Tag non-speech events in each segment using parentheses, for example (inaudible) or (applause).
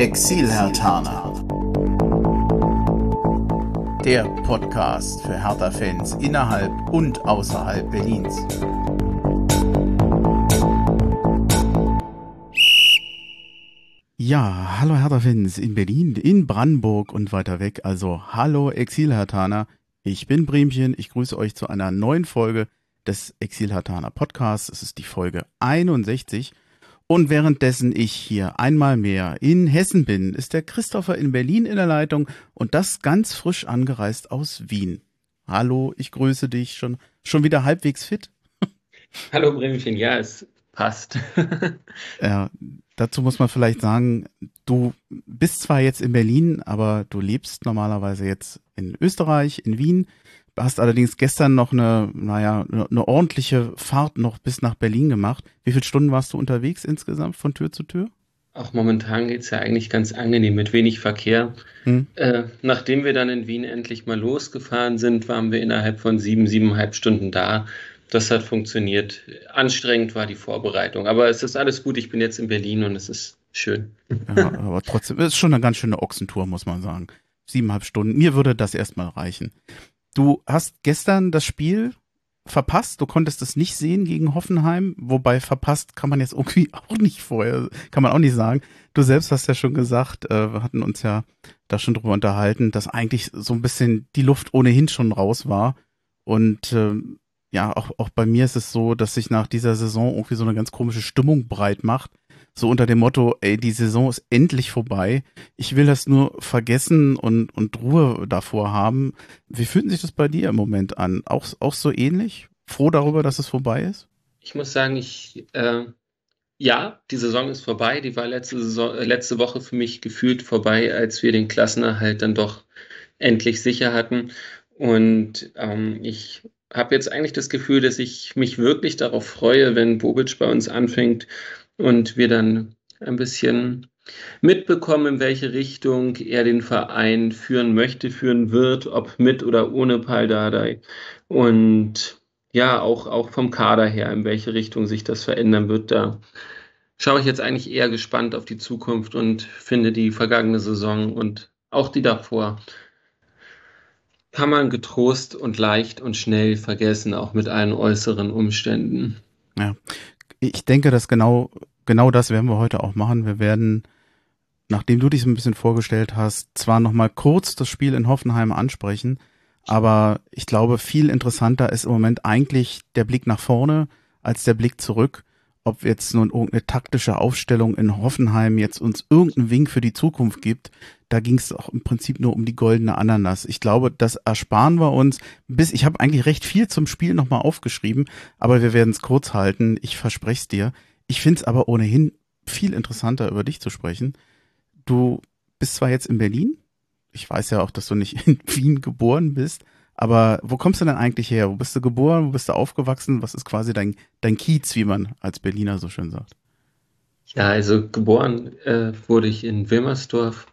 Exil-Hertaner. Der Podcast für Hertha-Fans innerhalb und außerhalb Berlins. Ja, hallo Hertha-Fans in Berlin, in Brandenburg und weiter weg. Also hallo Exil-Hertaner. Ich bin Bremchen. Ich grüße euch zu einer neuen Folge des Exil-Hertaner Podcasts. Es ist die Folge 61. Und währenddessen ich hier einmal mehr in Hessen bin, ist der Christopher in Berlin in der Leitung und das ganz frisch angereist aus Wien. Hallo, ich grüße dich. Schon, schon wieder halbwegs fit? (laughs) Hallo Bremchen, ja, es passt. (laughs) ja, dazu muss man vielleicht sagen, du bist zwar jetzt in Berlin, aber du lebst normalerweise jetzt in Österreich, in Wien hast allerdings gestern noch eine, naja, eine ordentliche Fahrt noch bis nach Berlin gemacht. Wie viele Stunden warst du unterwegs insgesamt von Tür zu Tür? Auch momentan geht es ja eigentlich ganz angenehm mit wenig Verkehr. Hm. Äh, nachdem wir dann in Wien endlich mal losgefahren sind, waren wir innerhalb von sieben, siebeneinhalb Stunden da. Das hat funktioniert. Anstrengend war die Vorbereitung. Aber es ist alles gut. Ich bin jetzt in Berlin und es ist schön. Ja, aber trotzdem, es ist schon eine ganz schöne Ochsentour, muss man sagen. Siebeneinhalb Stunden. Mir würde das erstmal reichen. Du hast gestern das Spiel verpasst. Du konntest es nicht sehen gegen Hoffenheim. Wobei verpasst kann man jetzt irgendwie (laughs) auch nicht vorher, kann man auch nicht sagen. Du selbst hast ja schon gesagt, äh, wir hatten uns ja da schon drüber unterhalten, dass eigentlich so ein bisschen die Luft ohnehin schon raus war. Und äh, ja, auch, auch bei mir ist es so, dass sich nach dieser Saison irgendwie so eine ganz komische Stimmung breit macht so unter dem Motto, ey, die Saison ist endlich vorbei. Ich will das nur vergessen und, und Ruhe davor haben. Wie fühlt sich das bei dir im Moment an? Auch, auch so ähnlich? Froh darüber, dass es vorbei ist? Ich muss sagen, ich, äh, ja, die Saison ist vorbei. Die war letzte, Saison, äh, letzte Woche für mich gefühlt vorbei, als wir den Klassenerhalt dann doch endlich sicher hatten. Und ähm, ich habe jetzt eigentlich das Gefühl, dass ich mich wirklich darauf freue, wenn Bobic bei uns anfängt und wir dann ein bisschen mitbekommen, in welche Richtung er den Verein führen möchte, führen wird, ob mit oder ohne Paldadei. Und ja, auch, auch vom Kader her, in welche Richtung sich das verändern wird. Da schaue ich jetzt eigentlich eher gespannt auf die Zukunft und finde die vergangene Saison und auch die davor kann man getrost und leicht und schnell vergessen, auch mit allen äußeren Umständen. Ja, ich denke, dass genau genau das werden wir heute auch machen. Wir werden, nachdem du dich ein bisschen vorgestellt hast, zwar noch mal kurz das Spiel in Hoffenheim ansprechen, aber ich glaube, viel interessanter ist im Moment eigentlich der Blick nach vorne als der Blick zurück. Ob jetzt nun irgendeine taktische Aufstellung in Hoffenheim jetzt uns irgendeinen Wink für die Zukunft gibt, da ging es auch im Prinzip nur um die goldene Ananas. Ich glaube, das ersparen wir uns. Bis ich habe eigentlich recht viel zum Spiel nochmal aufgeschrieben, aber wir werden es kurz halten. Ich verspreche es dir. Ich finde es aber ohnehin viel interessanter, über dich zu sprechen. Du bist zwar jetzt in Berlin, ich weiß ja auch, dass du nicht (laughs) in Wien geboren bist, aber wo kommst du denn eigentlich her? Wo bist du geboren? Wo bist du aufgewachsen? Was ist quasi dein, dein Kiez, wie man als Berliner so schön sagt? Ja, also geboren äh, wurde ich in Wilmersdorf,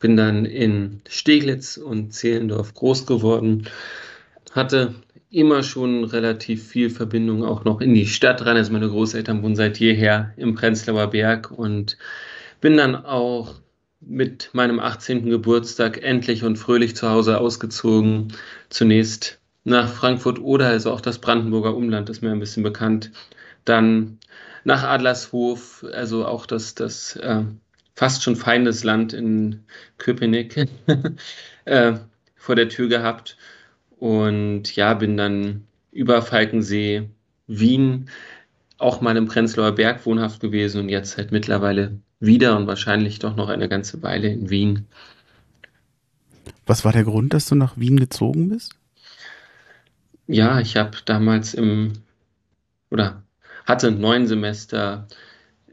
bin dann in Steglitz und Zehlendorf groß geworden, hatte immer schon relativ viel Verbindung auch noch in die Stadt rein. Also meine Großeltern wohnen seit jeher im Prenzlauer Berg und bin dann auch mit meinem 18. Geburtstag endlich und fröhlich zu Hause ausgezogen. Zunächst nach Frankfurt oder also auch das Brandenburger Umland ist mir ein bisschen bekannt. Dann nach Adlershof, also auch das, das äh, fast schon Feindesland in Köpenick (laughs) äh, vor der Tür gehabt und ja, bin dann über Falkensee, Wien, auch mal im Prenzlauer Berg wohnhaft gewesen und jetzt halt mittlerweile wieder und wahrscheinlich doch noch eine ganze Weile in Wien. Was war der Grund, dass du nach Wien gezogen bist? Ja, ich habe damals im oder hatte neun Semester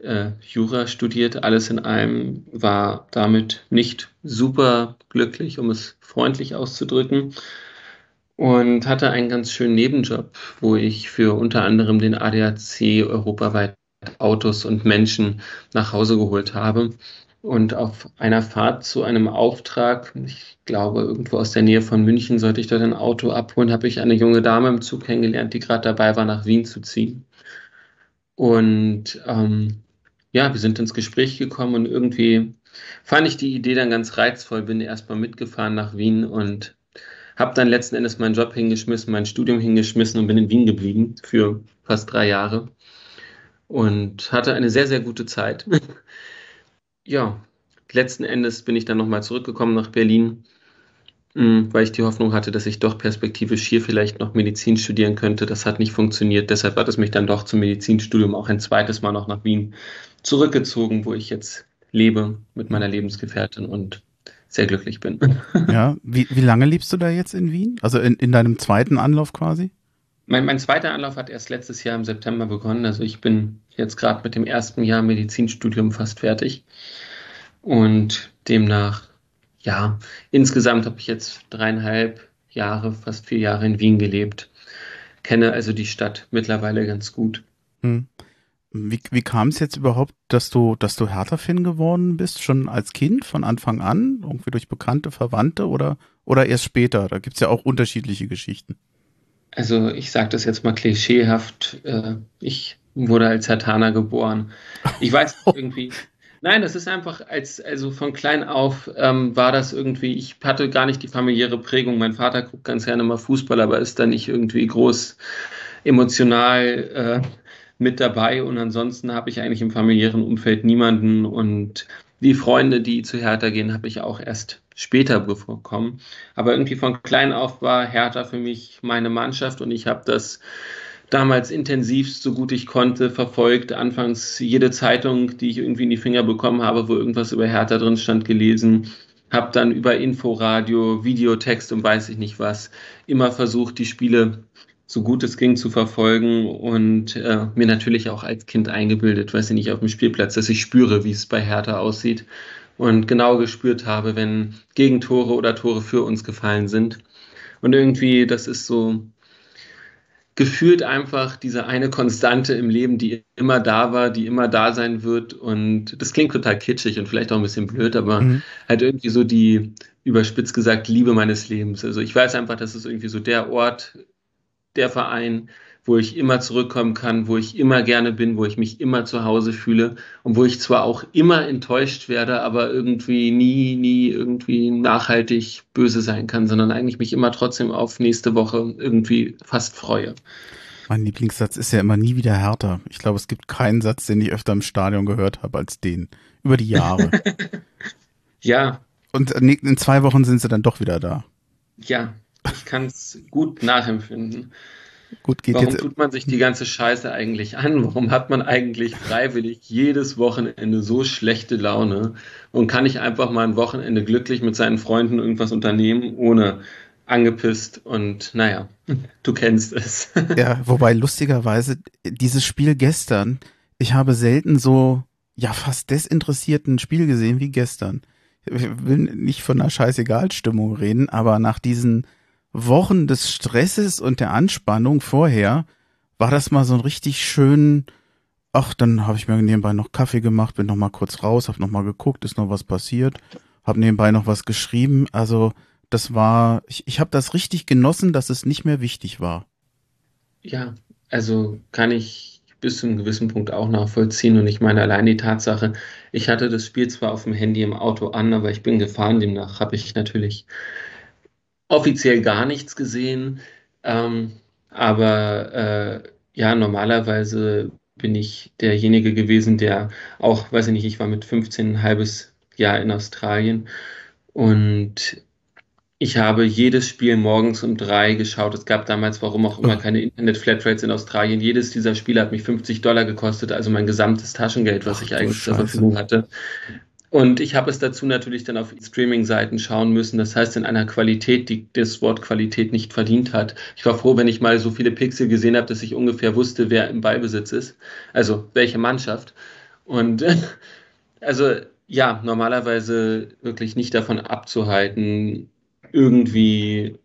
äh, Jura studiert, alles in allem, war damit nicht super glücklich, um es freundlich auszudrücken und hatte einen ganz schönen Nebenjob, wo ich für unter anderem den ADAC europaweit Autos und Menschen nach Hause geholt habe. Und auf einer Fahrt zu einem Auftrag, ich glaube irgendwo aus der Nähe von München, sollte ich dort ein Auto abholen, habe ich eine junge Dame im Zug kennengelernt, die gerade dabei war, nach Wien zu ziehen. Und ähm, ja, wir sind ins Gespräch gekommen und irgendwie fand ich die Idee dann ganz reizvoll, bin erstmal mitgefahren nach Wien und habe dann letzten Endes meinen Job hingeschmissen, mein Studium hingeschmissen und bin in Wien geblieben für fast drei Jahre und hatte eine sehr, sehr gute Zeit. (laughs) ja, letzten Endes bin ich dann nochmal zurückgekommen nach Berlin, mm, weil ich die Hoffnung hatte, dass ich doch perspektivisch hier vielleicht noch Medizin studieren könnte. Das hat nicht funktioniert. Deshalb hat es mich dann doch zum Medizinstudium auch ein zweites Mal noch nach Wien zurückgezogen, wo ich jetzt lebe mit meiner Lebensgefährtin und sehr glücklich bin. (laughs) Ja, wie, wie lange lebst du da jetzt in Wien? Also in, in deinem zweiten Anlauf quasi? Mein, mein zweiter Anlauf hat erst letztes Jahr im September begonnen. Also ich bin jetzt gerade mit dem ersten Jahr Medizinstudium fast fertig. Und demnach, ja, insgesamt habe ich jetzt dreieinhalb Jahre, fast vier Jahre in Wien gelebt. Kenne also die Stadt mittlerweile ganz gut. Hm. Wie, wie kam es jetzt überhaupt, dass du, dass du Hertha-Fan geworden bist? Schon als Kind von Anfang an? Irgendwie durch bekannte Verwandte oder, oder erst später? Da gibt es ja auch unterschiedliche Geschichten. Also ich sage das jetzt mal klischeehaft. Äh, ich wurde als Hertaner geboren. Ich weiß (laughs) irgendwie, Nein, das ist einfach, als, also von klein auf ähm, war das irgendwie, ich hatte gar nicht die familiäre Prägung. Mein Vater guckt ganz gerne mal Fußball, aber ist da nicht irgendwie groß emotional äh, mit dabei. Und ansonsten habe ich eigentlich im familiären Umfeld niemanden. Und die Freunde, die zu Hertha gehen, habe ich auch erst später bekommen. Aber irgendwie von klein auf war Hertha für mich meine Mannschaft und ich habe das damals intensivst, so gut ich konnte, verfolgt. Anfangs jede Zeitung, die ich irgendwie in die Finger bekommen habe, wo irgendwas über Hertha drin stand, gelesen. Hab dann über Inforadio, Videotext und weiß ich nicht was, immer versucht, die Spiele so gut es ging zu verfolgen und äh, mir natürlich auch als Kind eingebildet, weiß ich nicht, auf dem Spielplatz, dass ich spüre, wie es bei Hertha aussieht und genau gespürt habe, wenn Gegentore oder Tore für uns gefallen sind. Und irgendwie, das ist so gefühlt einfach diese eine Konstante im Leben, die immer da war, die immer da sein wird. Und das klingt total kitschig und vielleicht auch ein bisschen blöd, aber mhm. halt irgendwie so die, überspitzt gesagt, Liebe meines Lebens. Also ich weiß einfach, das ist irgendwie so der Ort, der Verein, wo ich immer zurückkommen kann, wo ich immer gerne bin, wo ich mich immer zu Hause fühle und wo ich zwar auch immer enttäuscht werde, aber irgendwie nie, nie irgendwie nachhaltig böse sein kann, sondern eigentlich mich immer trotzdem auf nächste Woche irgendwie fast freue. Mein Lieblingssatz ist ja immer nie wieder härter. Ich glaube, es gibt keinen Satz, den ich öfter im Stadion gehört habe als den. Über die Jahre. (laughs) ja. Und in zwei Wochen sind sie dann doch wieder da. Ja, ich kann es gut nachempfinden. Gut, geht Warum jetzt. tut man sich die ganze Scheiße eigentlich an? Warum hat man eigentlich freiwillig jedes Wochenende so schlechte Laune und kann nicht einfach mal ein Wochenende glücklich mit seinen Freunden irgendwas unternehmen, ohne angepisst und naja, du kennst es. (laughs) Ja, wobei lustigerweise dieses Spiel gestern, ich habe selten so ja fast desinteressierten Spiel gesehen wie gestern. Ich will nicht von einer Scheißegal-Stimmung reden, aber nach diesen Wochen des Stresses und der Anspannung vorher war das mal so ein richtig schön, ach, dann habe ich mir nebenbei noch Kaffee gemacht, bin noch mal kurz raus, habe noch mal geguckt, ist noch was passiert, habe nebenbei noch was geschrieben, also das war, ich, ich habe das richtig genossen, dass es nicht mehr wichtig war. Ja, also kann ich bis zu einem gewissen Punkt auch nachvollziehen. Und ich meine, allein die Tatsache, ich hatte das Spiel zwar auf dem Handy im Auto an, aber ich bin gefahren, demnach habe ich natürlich offiziell gar nichts gesehen. Ähm, aber äh, ja, normalerweise bin ich derjenige gewesen, der auch, weiß ich nicht, ich war mit 15 ein halbes Jahr in Australien und ich habe jedes Spiel morgens um drei geschaut. Es gab damals, warum auch immer, keine Internet-Flatrates in Australien. Jedes dieser Spiele hat mich 50 Dollar gekostet, also mein gesamtes Taschengeld, was Ach, ich eigentlich zur Verfügung hatte. Und ich habe es dazu natürlich dann auf Streaming-Seiten schauen müssen. Das heißt, in einer Qualität, die das Wort Qualität nicht verdient hat. Ich war froh, wenn ich mal so viele Pixel gesehen habe, dass ich ungefähr wusste, wer im Ballbesitz ist. Also welche Mannschaft. Und (laughs) also ja, normalerweise wirklich nicht davon abzuhalten, irgendwie,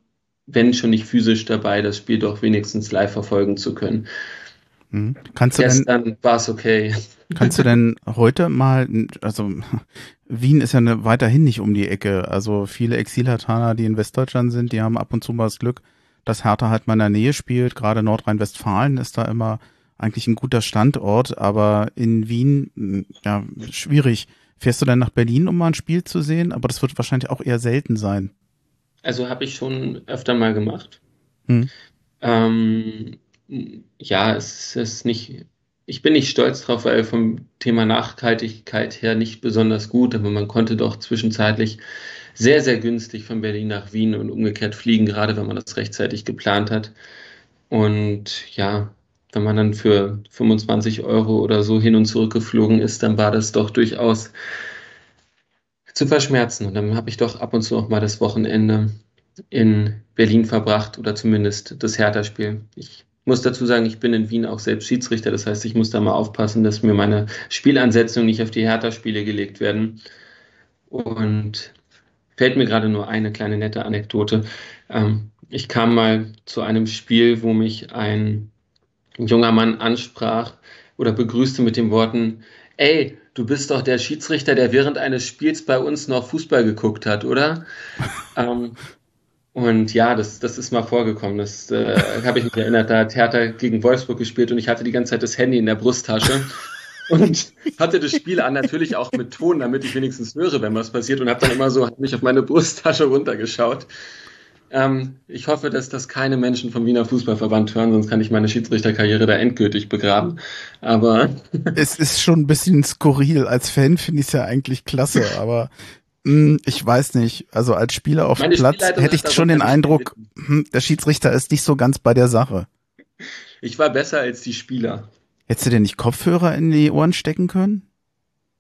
wenn schon nicht physisch dabei, das Spiel doch wenigstens live verfolgen zu können. Hm. Kannst du Gestern war es okay. Kannst du denn heute mal, also Wien ist ja eine, weiterhin nicht um die Ecke. Also viele Exilhartaner, die in Westdeutschland sind, die haben ab und zu mal das Glück, dass Hertha halt mal in der Nähe spielt. Gerade Nordrhein-Westfalen ist da immer eigentlich ein guter Standort, aber in Wien, ja, schwierig. Fährst du dann nach Berlin, um mal ein Spiel zu sehen? Aber das wird wahrscheinlich auch eher selten sein. Also habe ich schon öfter mal gemacht. Hm. Ähm, ja, es ist nicht, ich bin nicht stolz drauf, weil vom Thema Nachhaltigkeit her nicht besonders gut, aber man konnte doch zwischenzeitlich sehr, sehr günstig von Berlin nach Wien und umgekehrt fliegen, gerade wenn man das rechtzeitig geplant hat. Und ja, wenn man dann für 25 Euro oder so hin und zurück geflogen ist, dann war das doch durchaus zu verschmerzen. Und dann habe ich doch ab und zu auch mal das Wochenende in Berlin verbracht oder zumindest das Hertha-Spiel. Ich muss dazu sagen, ich bin in Wien auch selbst Schiedsrichter. Das heißt, ich muss da mal aufpassen, dass mir meine Spielansetzungen nicht auf die Hertha-Spiele gelegt werden. Und fällt mir gerade nur eine kleine nette Anekdote. Ähm, ich kam mal zu einem Spiel, wo mich ein junger Mann ansprach oder begrüßte mit den Worten, ey, du bist doch der Schiedsrichter, der während eines Spiels bei uns noch Fußball geguckt hat, oder? (laughs) ähm, und ja, das, das ist mal vorgekommen. Das äh, habe ich mich erinnert. Da hat Hertha gegen Wolfsburg gespielt und ich hatte die ganze Zeit das Handy in der Brusttasche (laughs) und hatte das Spiel an natürlich auch mit Ton, damit ich wenigstens höre, wenn was passiert und habe dann immer so mich auf meine Brusttasche runtergeschaut. Ähm, ich hoffe, dass das keine Menschen vom Wiener Fußballverband hören, sonst kann ich meine Schiedsrichterkarriere da endgültig begraben. Aber es ist schon ein bisschen skurril. Als Fan finde ich es ja eigentlich klasse, aber ich weiß nicht. Also als Spieler auf dem Platz hätte ich schon den Eindruck, hm, der Schiedsrichter ist nicht so ganz bei der Sache. Ich war besser als die Spieler. Hättest du denn nicht Kopfhörer in die Ohren stecken können?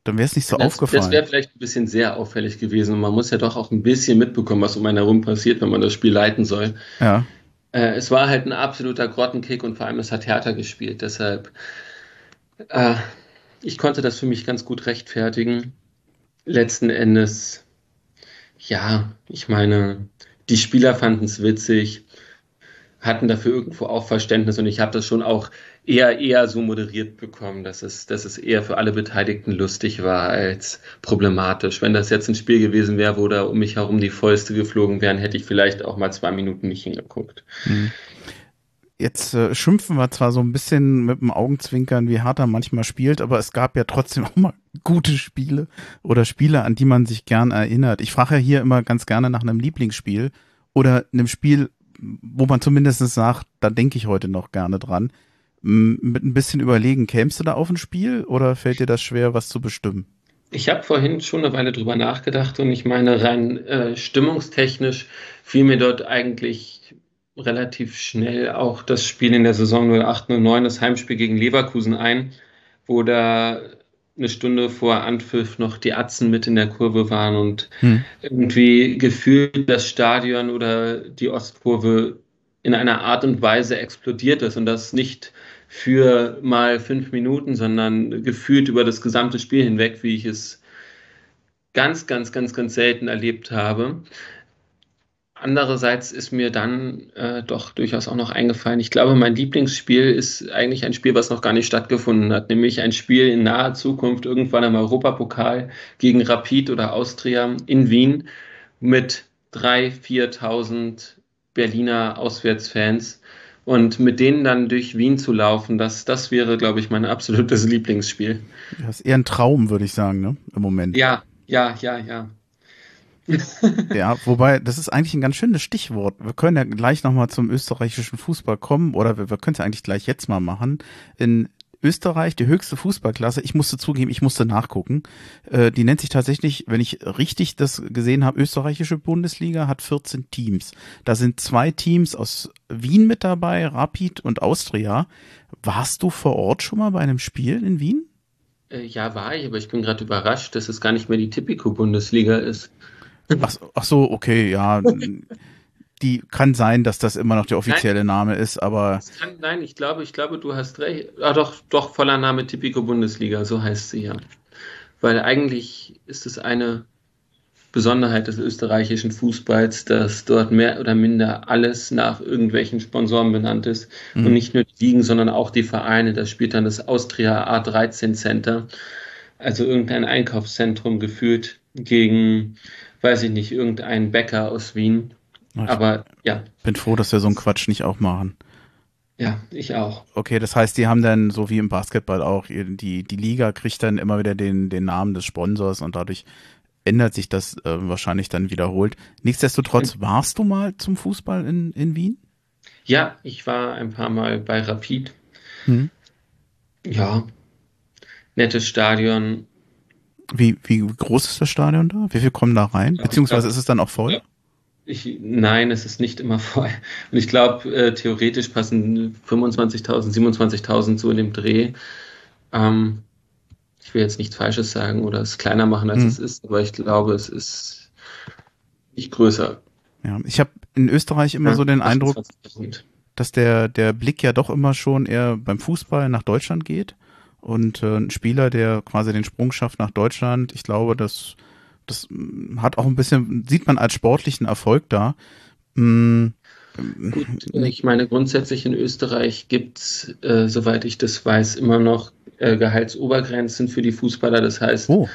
Dann wäre es nicht so das, aufgefallen. Das wäre vielleicht ein bisschen sehr auffällig gewesen. Und man muss ja doch auch ein bisschen mitbekommen, was um einen herum passiert, wenn man das Spiel leiten soll. Ja. Äh, es war halt ein absoluter Grottenkick und vor allem es hat Hertha gespielt. Deshalb, äh, ich konnte das für mich ganz gut rechtfertigen letzten Endes, ja, ich meine, die Spieler fanden es witzig, hatten dafür irgendwo auch Verständnis und ich habe das schon auch eher eher so moderiert bekommen, dass es, dass es eher für alle Beteiligten lustig war als problematisch. Wenn das jetzt ein Spiel gewesen wäre, wo da um mich herum die Fäuste geflogen wären, hätte ich vielleicht auch mal zwei Minuten nicht hingeguckt. Mhm. Jetzt äh, schimpfen wir zwar so ein bisschen mit dem Augenzwinkern, wie Hertha manchmal spielt, aber es gab ja trotzdem (laughs) auch mal gute Spiele oder Spiele, an die man sich gern erinnert. Ich frage ja hier immer ganz gerne nach einem Lieblingsspiel oder einem Spiel, wo man zumindest sagt, da denke ich heute noch gerne dran. Mit ein bisschen überlegen, kämst du da auf ein Spiel oder fällt dir das schwer, was zu bestimmen? Ich habe vorhin schon eine Weile drüber nachgedacht und ich meine, rein äh, stimmungstechnisch fiel mir dort eigentlich relativ schnell auch das Spiel in der Saison 08-09, das Heimspiel gegen Leverkusen ein, wo da eine Stunde vor Anpfiff noch die Atzen mit in der Kurve waren und hm. irgendwie gefühlt das Stadion oder die Ostkurve in einer Art und Weise explodiert ist und das nicht für mal fünf Minuten, sondern gefühlt über das gesamte Spiel hinweg, wie ich es ganz, ganz, ganz, ganz selten erlebt habe. Andererseits ist mir dann äh, doch durchaus auch noch eingefallen, ich glaube, mein Lieblingsspiel ist eigentlich ein Spiel, was noch gar nicht stattgefunden hat, nämlich ein Spiel in naher Zukunft irgendwann im Europapokal gegen Rapid oder Austria in Wien mit 3.000, 4.000 Berliner Auswärtsfans und mit denen dann durch Wien zu laufen, das, das wäre, glaube ich, mein absolutes Lieblingsspiel. Das ist eher ein Traum, würde ich sagen, ne? im Moment. Ja, ja, ja, ja. (laughs) ja, wobei, das ist eigentlich ein ganz schönes Stichwort. Wir können ja gleich nochmal zum österreichischen Fußball kommen oder wir, wir können es ja eigentlich gleich jetzt mal machen. In Österreich, die höchste Fußballklasse, ich musste zugeben, ich musste nachgucken. Äh, die nennt sich tatsächlich, wenn ich richtig das gesehen habe, österreichische Bundesliga, hat 14 Teams. Da sind zwei Teams aus Wien mit dabei, Rapid und Austria. Warst du vor Ort schon mal bei einem Spiel in Wien? Äh, ja, war ich, aber ich bin gerade überrascht, dass es gar nicht mehr die Tipico-Bundesliga ist. Ach, ach so, okay, ja. Die kann sein, dass das immer noch der offizielle nein, Name ist, aber. Kann, nein, ich glaube, ich glaube, du hast recht. Ah, doch, doch, voller Name Tipico Bundesliga, so heißt sie ja. Weil eigentlich ist es eine Besonderheit des österreichischen Fußballs, dass dort mehr oder minder alles nach irgendwelchen Sponsoren benannt ist. Mhm. Und nicht nur die Ligen, sondern auch die Vereine. Da spielt dann das Austria A13 Center, also irgendein Einkaufszentrum geführt gegen weiß ich nicht, irgendein Bäcker aus Wien. Ich Aber ja. Bin froh, dass wir so einen Quatsch nicht auch machen. Ja, ich auch. Okay, das heißt, die haben dann, so wie im Basketball auch, die, die Liga kriegt dann immer wieder den, den Namen des Sponsors und dadurch ändert sich das äh, wahrscheinlich dann wiederholt. Nichtsdestotrotz, warst du mal zum Fußball in, in Wien? Ja, ich war ein paar Mal bei Rapid. Hm. Ja, nettes Stadion. Wie, wie groß ist das Stadion da? Wie viel kommen da rein? Beziehungsweise ist es dann auch voll? Ja. Ich, nein, es ist nicht immer (laughs) voll. Und ich glaube, äh, theoretisch passen 25.000, 27.000 so in dem Dreh. Ähm, ich will jetzt nichts Falsches sagen oder es kleiner machen, als hm. es ist, aber ich glaube, es ist nicht größer. Ja, ich habe in Österreich immer ja, so den Eindruck, dass der, der Blick ja doch immer schon eher beim Fußball nach Deutschland geht. Und äh, ein Spieler, der quasi den Sprung schafft nach Deutschland, ich glaube, das, das hat auch ein bisschen, sieht man als sportlichen Erfolg da. Mhm. Gut, ich meine, grundsätzlich in Österreich gibt es, äh, soweit ich das weiß, immer noch äh, Gehaltsobergrenzen für die Fußballer. Das heißt, oh.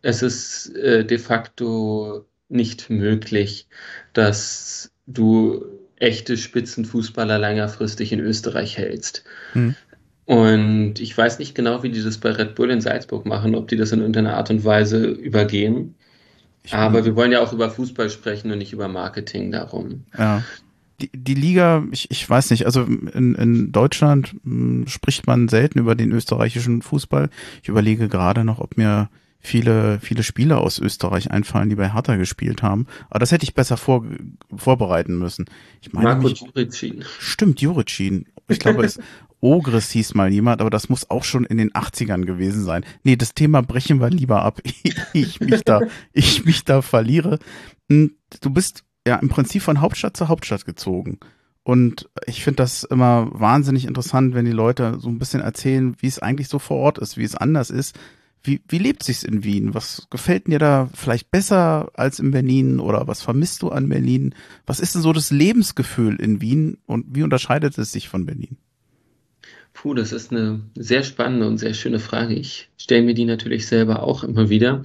es ist äh, de facto nicht möglich, dass du echte Spitzenfußballer längerfristig in Österreich hältst. Hm. Und ich weiß nicht genau, wie die das bei Red Bull in Salzburg machen, ob die das in irgendeiner Art und Weise übergehen. Ich Aber wir wollen ja auch über Fußball sprechen und nicht über Marketing darum. Ja. Die, die Liga, ich, ich weiß nicht, also in, in Deutschland mh, hm, spricht man selten über den österreichischen Fußball. Ich überlege gerade noch, ob mir viele, viele Spieler aus Österreich einfallen, die bei Hertha gespielt haben. Aber das hätte ich besser vor, vorbereiten müssen. Ich meine, Marco Juricin. Stimmt, Juricin. Ich glaube, es (laughs) Ogres hieß mal jemand, aber das muss auch schon in den 80ern gewesen sein. Nee, das Thema brechen wir lieber ab. (laughs) ich mich da, ich mich da verliere. Du bist ja im Prinzip von Hauptstadt zu Hauptstadt gezogen. Und ich finde das immer wahnsinnig interessant, wenn die Leute so ein bisschen erzählen, wie es eigentlich so vor Ort ist, wie es anders ist. Wie, wie lebt sich's in Wien? Was gefällt dir da vielleicht besser als in Berlin oder was vermisst du an Berlin? Was ist denn so das Lebensgefühl in Wien und wie unterscheidet es sich von Berlin? Puh, das ist eine sehr spannende und sehr schöne Frage. Ich stelle mir die natürlich selber auch immer wieder.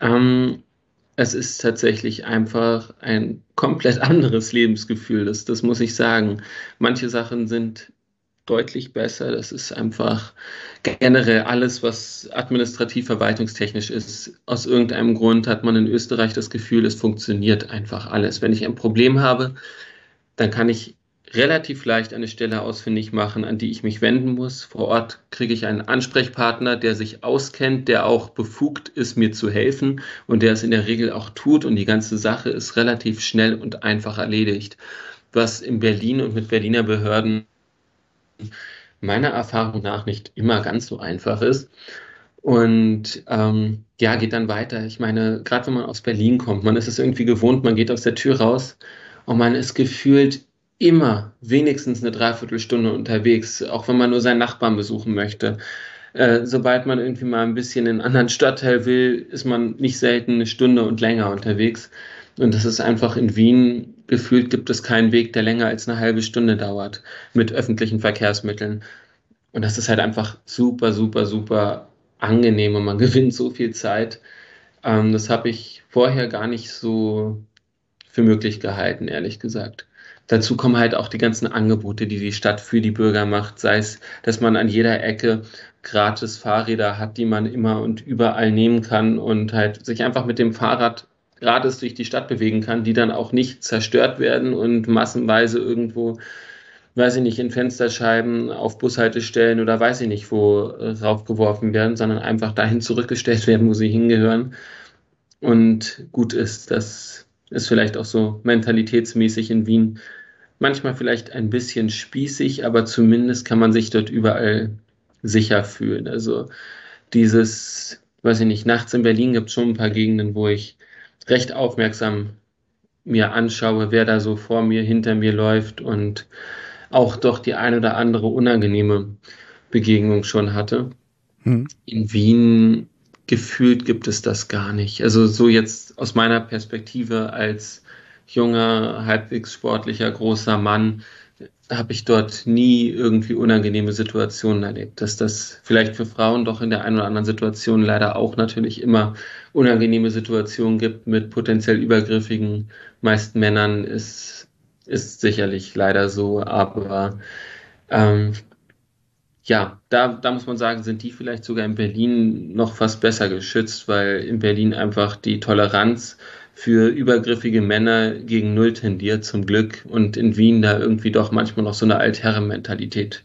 Ähm, es ist tatsächlich einfach ein komplett (laughs) anderes Lebensgefühl, das, das muss ich sagen. Manche Sachen sind deutlich besser. Das ist einfach generell alles, was administrativ verwaltungstechnisch ist. Aus irgendeinem Grund hat man in Österreich das Gefühl, es funktioniert einfach alles. Wenn ich ein Problem habe, dann kann ich relativ leicht eine Stelle ausfindig machen, an die ich mich wenden muss. Vor Ort kriege ich einen Ansprechpartner, der sich auskennt, der auch befugt ist, mir zu helfen und der es in der Regel auch tut und die ganze Sache ist relativ schnell und einfach erledigt. Was in Berlin und mit Berliner Behörden meiner Erfahrung nach nicht immer ganz so einfach ist. Und ähm, ja, geht dann weiter. Ich meine, gerade wenn man aus Berlin kommt, man ist es irgendwie gewohnt, man geht aus der Tür raus und man ist gefühlt immer wenigstens eine Dreiviertelstunde unterwegs, auch wenn man nur seinen Nachbarn besuchen möchte. Äh, sobald man irgendwie mal ein bisschen in einen anderen Stadtteil will, ist man nicht selten eine Stunde und länger unterwegs. Und das ist einfach in Wien gefühlt gibt es keinen Weg, der länger als eine halbe Stunde dauert mit öffentlichen Verkehrsmitteln. Und das ist halt einfach super, super, super angenehm und man (laughs) gewinnt so viel Zeit. Ähm, das habe ich vorher gar nicht so für möglich gehalten, ehrlich gesagt. Dazu kommen halt auch die ganzen Angebote, die die Stadt für die Bürger macht, sei es, dass man an jeder Ecke gratis Fahrräder hat, die man immer und überall nehmen kann und halt sich einfach mit dem Fahrrad gratis durch die Stadt bewegen kann, die dann auch nicht zerstört werden und massenweise irgendwo, weiß ich nicht, in Fensterscheiben auf Bushaltestellen oder weiß ich nicht wo äh, raufgeworfen werden, sondern einfach dahin zurückgestellt (laughs) werden, wo sie hingehören. Und gut ist, das ist vielleicht auch so mentalitätsmäßig in Wien manchmal vielleicht ein bisschen spießig, aber zumindest kann man sich dort überall sicher fühlen. Also dieses, weiß ich nicht, nachts in Berlin gibt es schon ein paar Gegenden, wo ich recht aufmerksam mir anschaue, wer da so vor mir, hinter mir läuft und auch doch die ein oder andere unangenehme Begegnung schon hatte. Hm. In Wien gefühlt gibt es das gar nicht. Also so jetzt aus meiner Perspektive als junger, halbwegs sportlicher, großer Mann habe ich dort nie irgendwie unangenehme Situationen erlebt. Dass das vielleicht für Frauen doch in der einen oder anderen Situation leider auch natürlich immer unangenehme Situationen gibt mit potenziell übergriffigen meisten Männern, ist, ist sicherlich leider so. Aber Ähm, ja, da, da muss man sagen, sind die vielleicht sogar in Berlin noch fast besser geschützt, weil in Berlin einfach die Toleranz für übergriffige Männer gegen Null tendiert, zum Glück. Und in Wien da irgendwie doch manchmal noch so eine Altherrenmentalität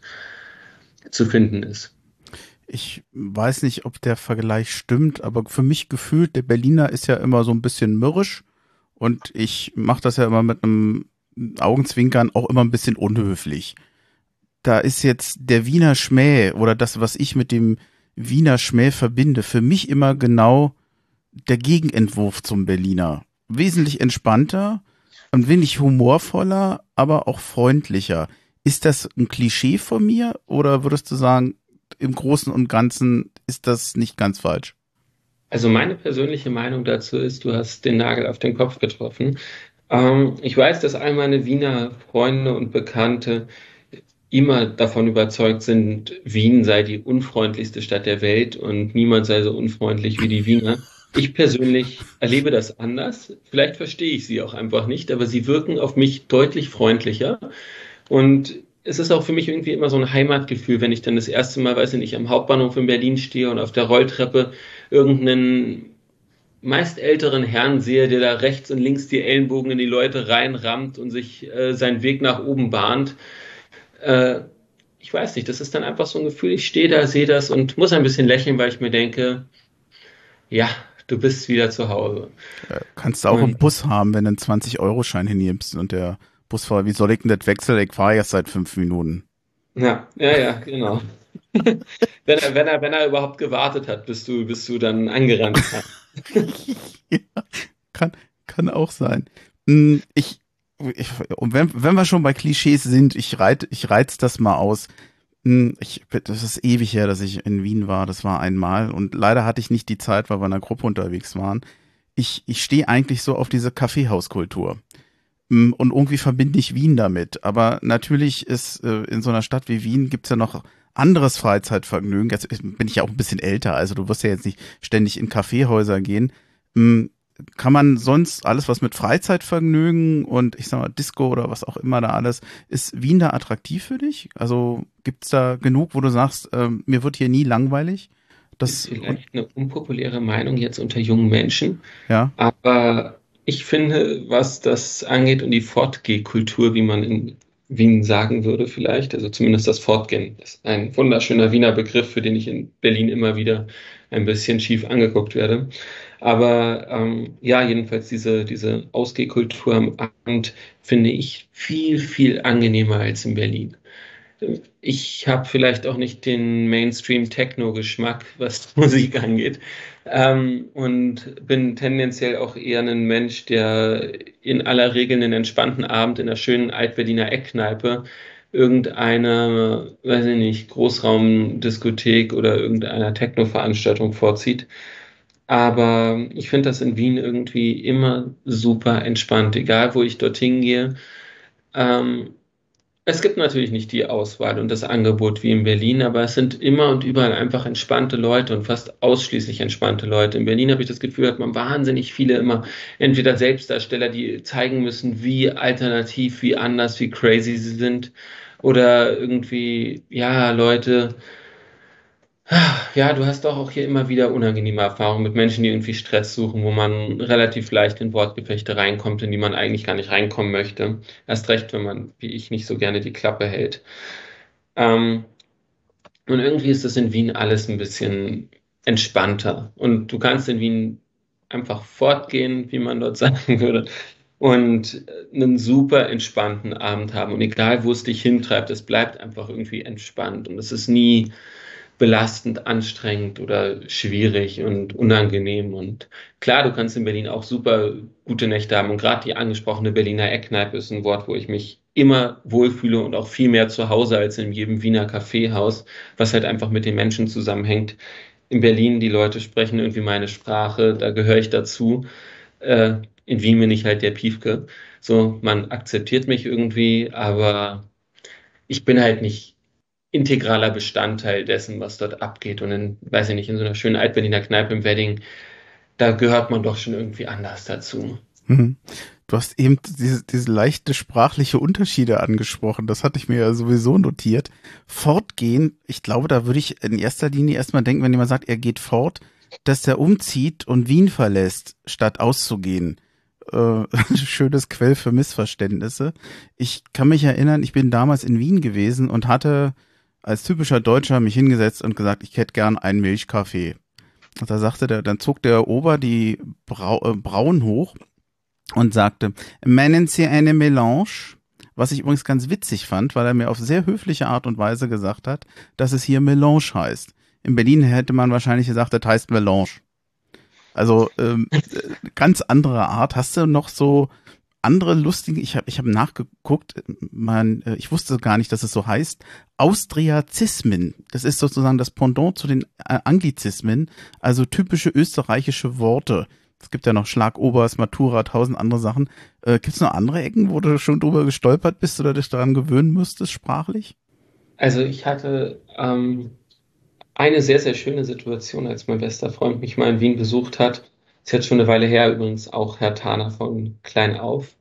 zu finden ist. Ich weiß nicht, ob der Vergleich stimmt, aber für mich gefühlt, der Berliner ist ja immer so ein bisschen mürrisch und ich mache das ja immer mit einem Augenzwinkern auch immer ein bisschen unhöflich da ist jetzt der Wiener Schmäh oder das, was ich mit dem Wiener Schmäh verbinde, für mich immer genau der Gegenentwurf zum Berliner. Wesentlich entspannter, ein wenig humorvoller, aber auch freundlicher. Ist das ein Klischee von mir oder würdest du sagen, im Großen und Ganzen ist das nicht ganz falsch? Also meine persönliche Meinung dazu ist, du hast den Nagel auf den Kopf getroffen. Ähm, ich weiß, dass all meine Wiener Freunde und Bekannte immer davon überzeugt sind, Wien sei die unfreundlichste Stadt der Welt und niemand sei so unfreundlich wie die Wiener. Ich persönlich erlebe das anders. Vielleicht verstehe ich sie auch einfach nicht, aber sie wirken auf mich deutlich freundlicher. Und es ist auch für mich irgendwie immer so ein Heimatgefühl, wenn ich dann das erste Mal, weiß ich nicht, am Hauptbahnhof in Berlin stehe und auf der Rolltreppe irgendeinen meist älteren Herrn sehe, der da rechts und links die Ellenbogen in die Leute reinrammt und sich äh, seinen Weg nach oben bahnt äh, ich weiß nicht, das ist dann einfach so ein Gefühl, ich stehe da, sehe das und muss ein bisschen lächeln, weil ich mir denke, ja, du bist wieder zu Hause. Ja, kannst du auch und, einen Bus haben, wenn du einen 20-Euro-Schein hinnimmst und der Busfahrer, wie soll ich denn das wechseln? Ich fahre erst seit fünf Minuten. Ja, ja, ja, genau. (laughs) wenn, er, wenn, er, wenn er überhaupt gewartet hat, bis du, bis du dann angerannt hast. (laughs) ja, kann, kann auch sein. Hm, ich, ich, und wenn, wenn wir schon bei Klischees sind, ich reiz, ich reiz das mal aus. Hm, ich, das ist ewig her, dass ich in Wien war. Das war einmal. Und leider hatte ich nicht die Zeit, weil wir in einer Gruppe unterwegs waren. Ich, ich stehe eigentlich so auf diese Kaffeehauskultur. Hm, und irgendwie verbinde ich Wien damit. Aber natürlich ist äh, in so einer Stadt wie Wien gibt's ja noch anderes Freizeitvergnügen. Jetzt bin ich ja auch ein bisschen älter, also du wirst ja jetzt nicht ständig in Kaffeehäuser gehen. Kann man sonst alles, was mit Freizeitvergnügen und ich sag mal Disco oder was auch immer da alles, ist Wien da attraktiv für dich? Also gibt's da genug, wo du sagst, äh, mir wird hier nie langweilig? Das ist vielleicht eine unpopuläre Meinung jetzt unter jungen Menschen. Ja. Aber ich finde, was das angeht und die Fortgehkultur, wie man in Wien sagen würde vielleicht, also zumindest das Fortgehen, ist ein wunderschöner Wiener Begriff, für den ich in Berlin immer wieder ein bisschen schief angeguckt werde. Aber ähm, ja, jedenfalls diese, diese Ausgehkultur am Abend finde ich viel, viel angenehmer als in Berlin. Ich habe vielleicht auch nicht den Mainstream-Techno-Geschmack, was (laughs) Musik angeht. Ähm, und bin tendenziell auch eher ein Mensch, der in aller Regel einen entspannten Abend in der schönen Altberliner Eckkneipe irgendeine, weiß ich nicht, Großraumdiskothek oder irgendeiner Techno-Veranstaltung vorzieht. Aber ich finde das in Wien irgendwie immer super entspannt, egal wo ich dorthin gehe. Ähm, es gibt natürlich nicht die Auswahl und das Angebot wie in Berlin, aber es sind immer und überall einfach entspannte Leute und fast ausschließlich entspannte Leute. In Berlin habe ich das Gefühl, hat man wahnsinnig viele immer entweder Selbstdarsteller, die zeigen müssen, wie alternativ, wie anders, wie crazy sie sind oder irgendwie, ja, Leute, ja, du hast doch auch hier immer wieder unangenehme Erfahrungen mit Menschen, die irgendwie Stress suchen, wo man relativ leicht in Wortgefechte reinkommt, in die man eigentlich gar nicht reinkommen möchte. Erst recht, wenn man, wie ich, nicht so gerne die Klappe hält. Ähm, und irgendwie ist das in Wien alles ein bisschen entspannter. Und du kannst in Wien einfach fortgehen, wie man dort (laughs) sagen würde, und einen super entspannten Abend haben. Und egal, wo es dich hintreibt, es bleibt einfach irgendwie entspannt. Und es ist nie belastend, anstrengend oder schwierig und unangenehm. Und klar, du kannst in Berlin auch super gute Nächte haben. Und gerade die angesprochene Berliner Eckkneipe ist ein Wort, wo ich mich immer wohlfühle und auch viel mehr zu Hause als in jedem Wiener Kaffeehaus, was halt einfach mit den Menschen zusammenhängt. In Berlin, die Leute sprechen irgendwie meine Sprache, da gehöre ich dazu. Äh, in Wien bin ich halt der Piefke. So, man akzeptiert mich irgendwie, aber ich bin halt nicht integraler Bestandteil dessen, was dort abgeht. Und in, weiß ich nicht, in so einer schönen Altberliner Kneipe im Wedding, da gehört man doch schon irgendwie anders dazu. Mhm. Du hast eben diese, diese leichte sprachliche Unterschiede angesprochen. Das hatte ich mir ja sowieso notiert. Fortgehen, ich glaube, da würde ich in erster Linie erstmal denken, wenn jemand sagt, er geht fort, dass er umzieht und Wien verlässt, statt auszugehen. Äh, (laughs) schönes Quell für Missverständnisse. Ich kann mich erinnern, ich bin damals in Wien gewesen und hatte als typischer Deutscher mich hingesetzt und gesagt, ich hätte gern einen Milchkaffee. Und da sagte der, dann zog der Ober die Brau, äh, Brauen hoch und sagte, meinen Sie eine Melange? Was ich übrigens ganz witzig fand, weil er mir auf sehr höfliche Art und Weise gesagt hat, dass es hier Melange heißt. In Berlin hätte man wahrscheinlich gesagt, das heißt Melange. Also ähm, ganz andere Art. Hast du noch so andere lustige, ich habe ich hab nachgeguckt, man, äh, ich wusste gar nicht, dass es so heißt, Austriazismen. Das ist sozusagen das Pendant zu den äh, Anglizismen, also typische österreichische Worte. Es gibt ja noch Schlagobers, Matura, tausend andere Sachen. Äh, gibt es noch andere Ecken, wo du schon drüber gestolpert bist oder dich daran gewöhnen müsstest, sprachlich? Also ich hatte ähm, eine sehr, sehr schöne Situation, als mein bester Freund mich mal in Wien besucht hat. Ist jetzt schon eine Weile her, übrigens auch Herr Thaner von Klein auf.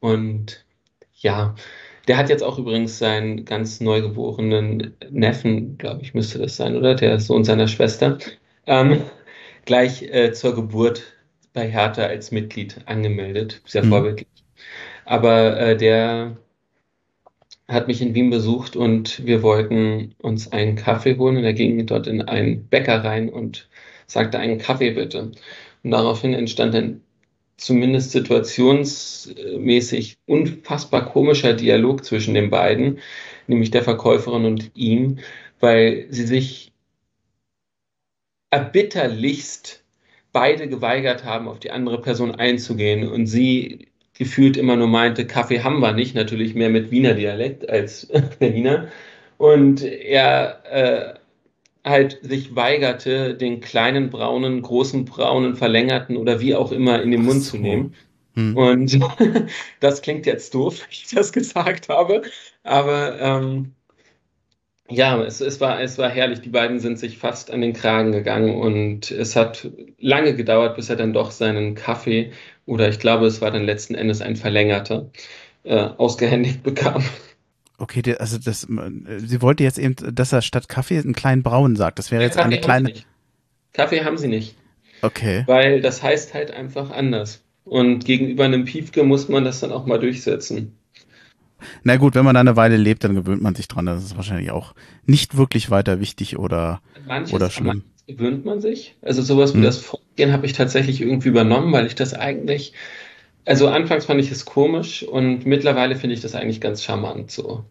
Und ja, der hat jetzt auch übrigens seinen ganz neugeborenen Neffen, glaube ich, müsste das sein, oder? Der Sohn seiner Schwester, ähm, gleich äh, zur Geburt bei Hertha als Mitglied angemeldet. Sehr mhm. vorbildlich. Aber äh, der hat mich in Wien besucht und wir wollten uns einen Kaffee holen und er ging dort in einen Bäcker rein und sagte einen Kaffee bitte. Und daraufhin entstand ein zumindest situationsmäßig unfassbar komischer Dialog zwischen den beiden, nämlich der Verkäuferin und ihm, weil sie sich erbitterlichst beide geweigert haben, auf die andere Person einzugehen und sie gefühlt immer nur meinte, Kaffee haben wir nicht, natürlich mehr mit Wiener Dialekt als (laughs) Berliner. Und er äh, halt sich weigerte, den kleinen braunen, großen braunen, verlängerten oder wie auch immer in den Mund so. zu nehmen. Hm. Und (laughs) das klingt jetzt doof, (laughs) wie ich das gesagt habe, aber ähm, ja, es, es, war, es war herrlich. Die beiden sind sich fast an den Kragen gegangen und es hat lange gedauert, bis er dann doch seinen Kaffee oder ich glaube, es war dann letzten Endes ein verlängerter äh, ausgehändigt (laughs) bekam. Okay, also das, sie wollte jetzt eben, dass er statt Kaffee einen kleinen Braun sagt. Das wäre jetzt Kaffee eine kleine. Kaffee haben sie nicht. Okay. Weil das heißt halt einfach anders. Und gegenüber einem Piefke muss man das dann auch mal durchsetzen. Na gut, wenn man da eine Weile lebt, dann gewöhnt man sich dran. Das ist wahrscheinlich auch nicht wirklich weiter wichtig oder, manches, oder schlimm. gewöhnt man sich. Also sowas wie hm. das Vorgehen habe ich tatsächlich irgendwie übernommen, weil ich das eigentlich also anfangs fand ich es komisch und mittlerweile finde ich das eigentlich ganz charmant so.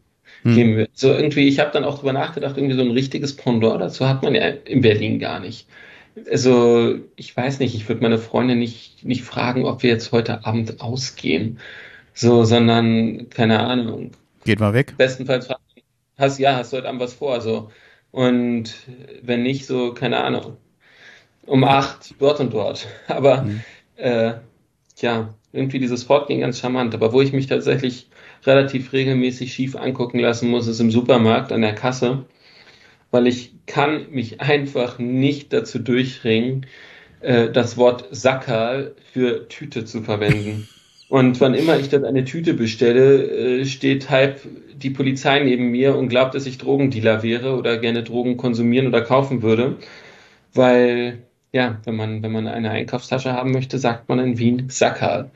Hm. So irgendwie, ich habe dann auch drüber nachgedacht, irgendwie so ein richtiges Pendant dazu hat man ja in Berlin gar nicht. Also, ich weiß nicht, ich würde meine Freunde nicht, nicht fragen, ob wir jetzt heute Abend ausgehen. So, sondern, keine Ahnung. Geht mal weg. Bestenfalls fragen, hast, ja, hast du heute Abend was vor, so. Und wenn nicht, so, keine Ahnung. Um acht, dort und dort. (laughs) Aber, hm. äh, ja, irgendwie dieses Fortgehen ganz charmant. Aber wo ich mich tatsächlich relativ regelmäßig schief angucken lassen muss, ist im Supermarkt an der Kasse, weil ich kann mich einfach nicht dazu durchringen, äh, das Wort Sackerl für Tüte zu verwenden. (laughs) Und wann immer ich dann eine Tüte bestelle, äh, steht halb die Polizei neben mir und glaubt, dass ich Drogendealer wäre oder gerne Drogen konsumieren oder kaufen würde. Weil ja, wenn man, wenn man eine Einkaufstasche haben möchte, sagt man in Wien Sackerl.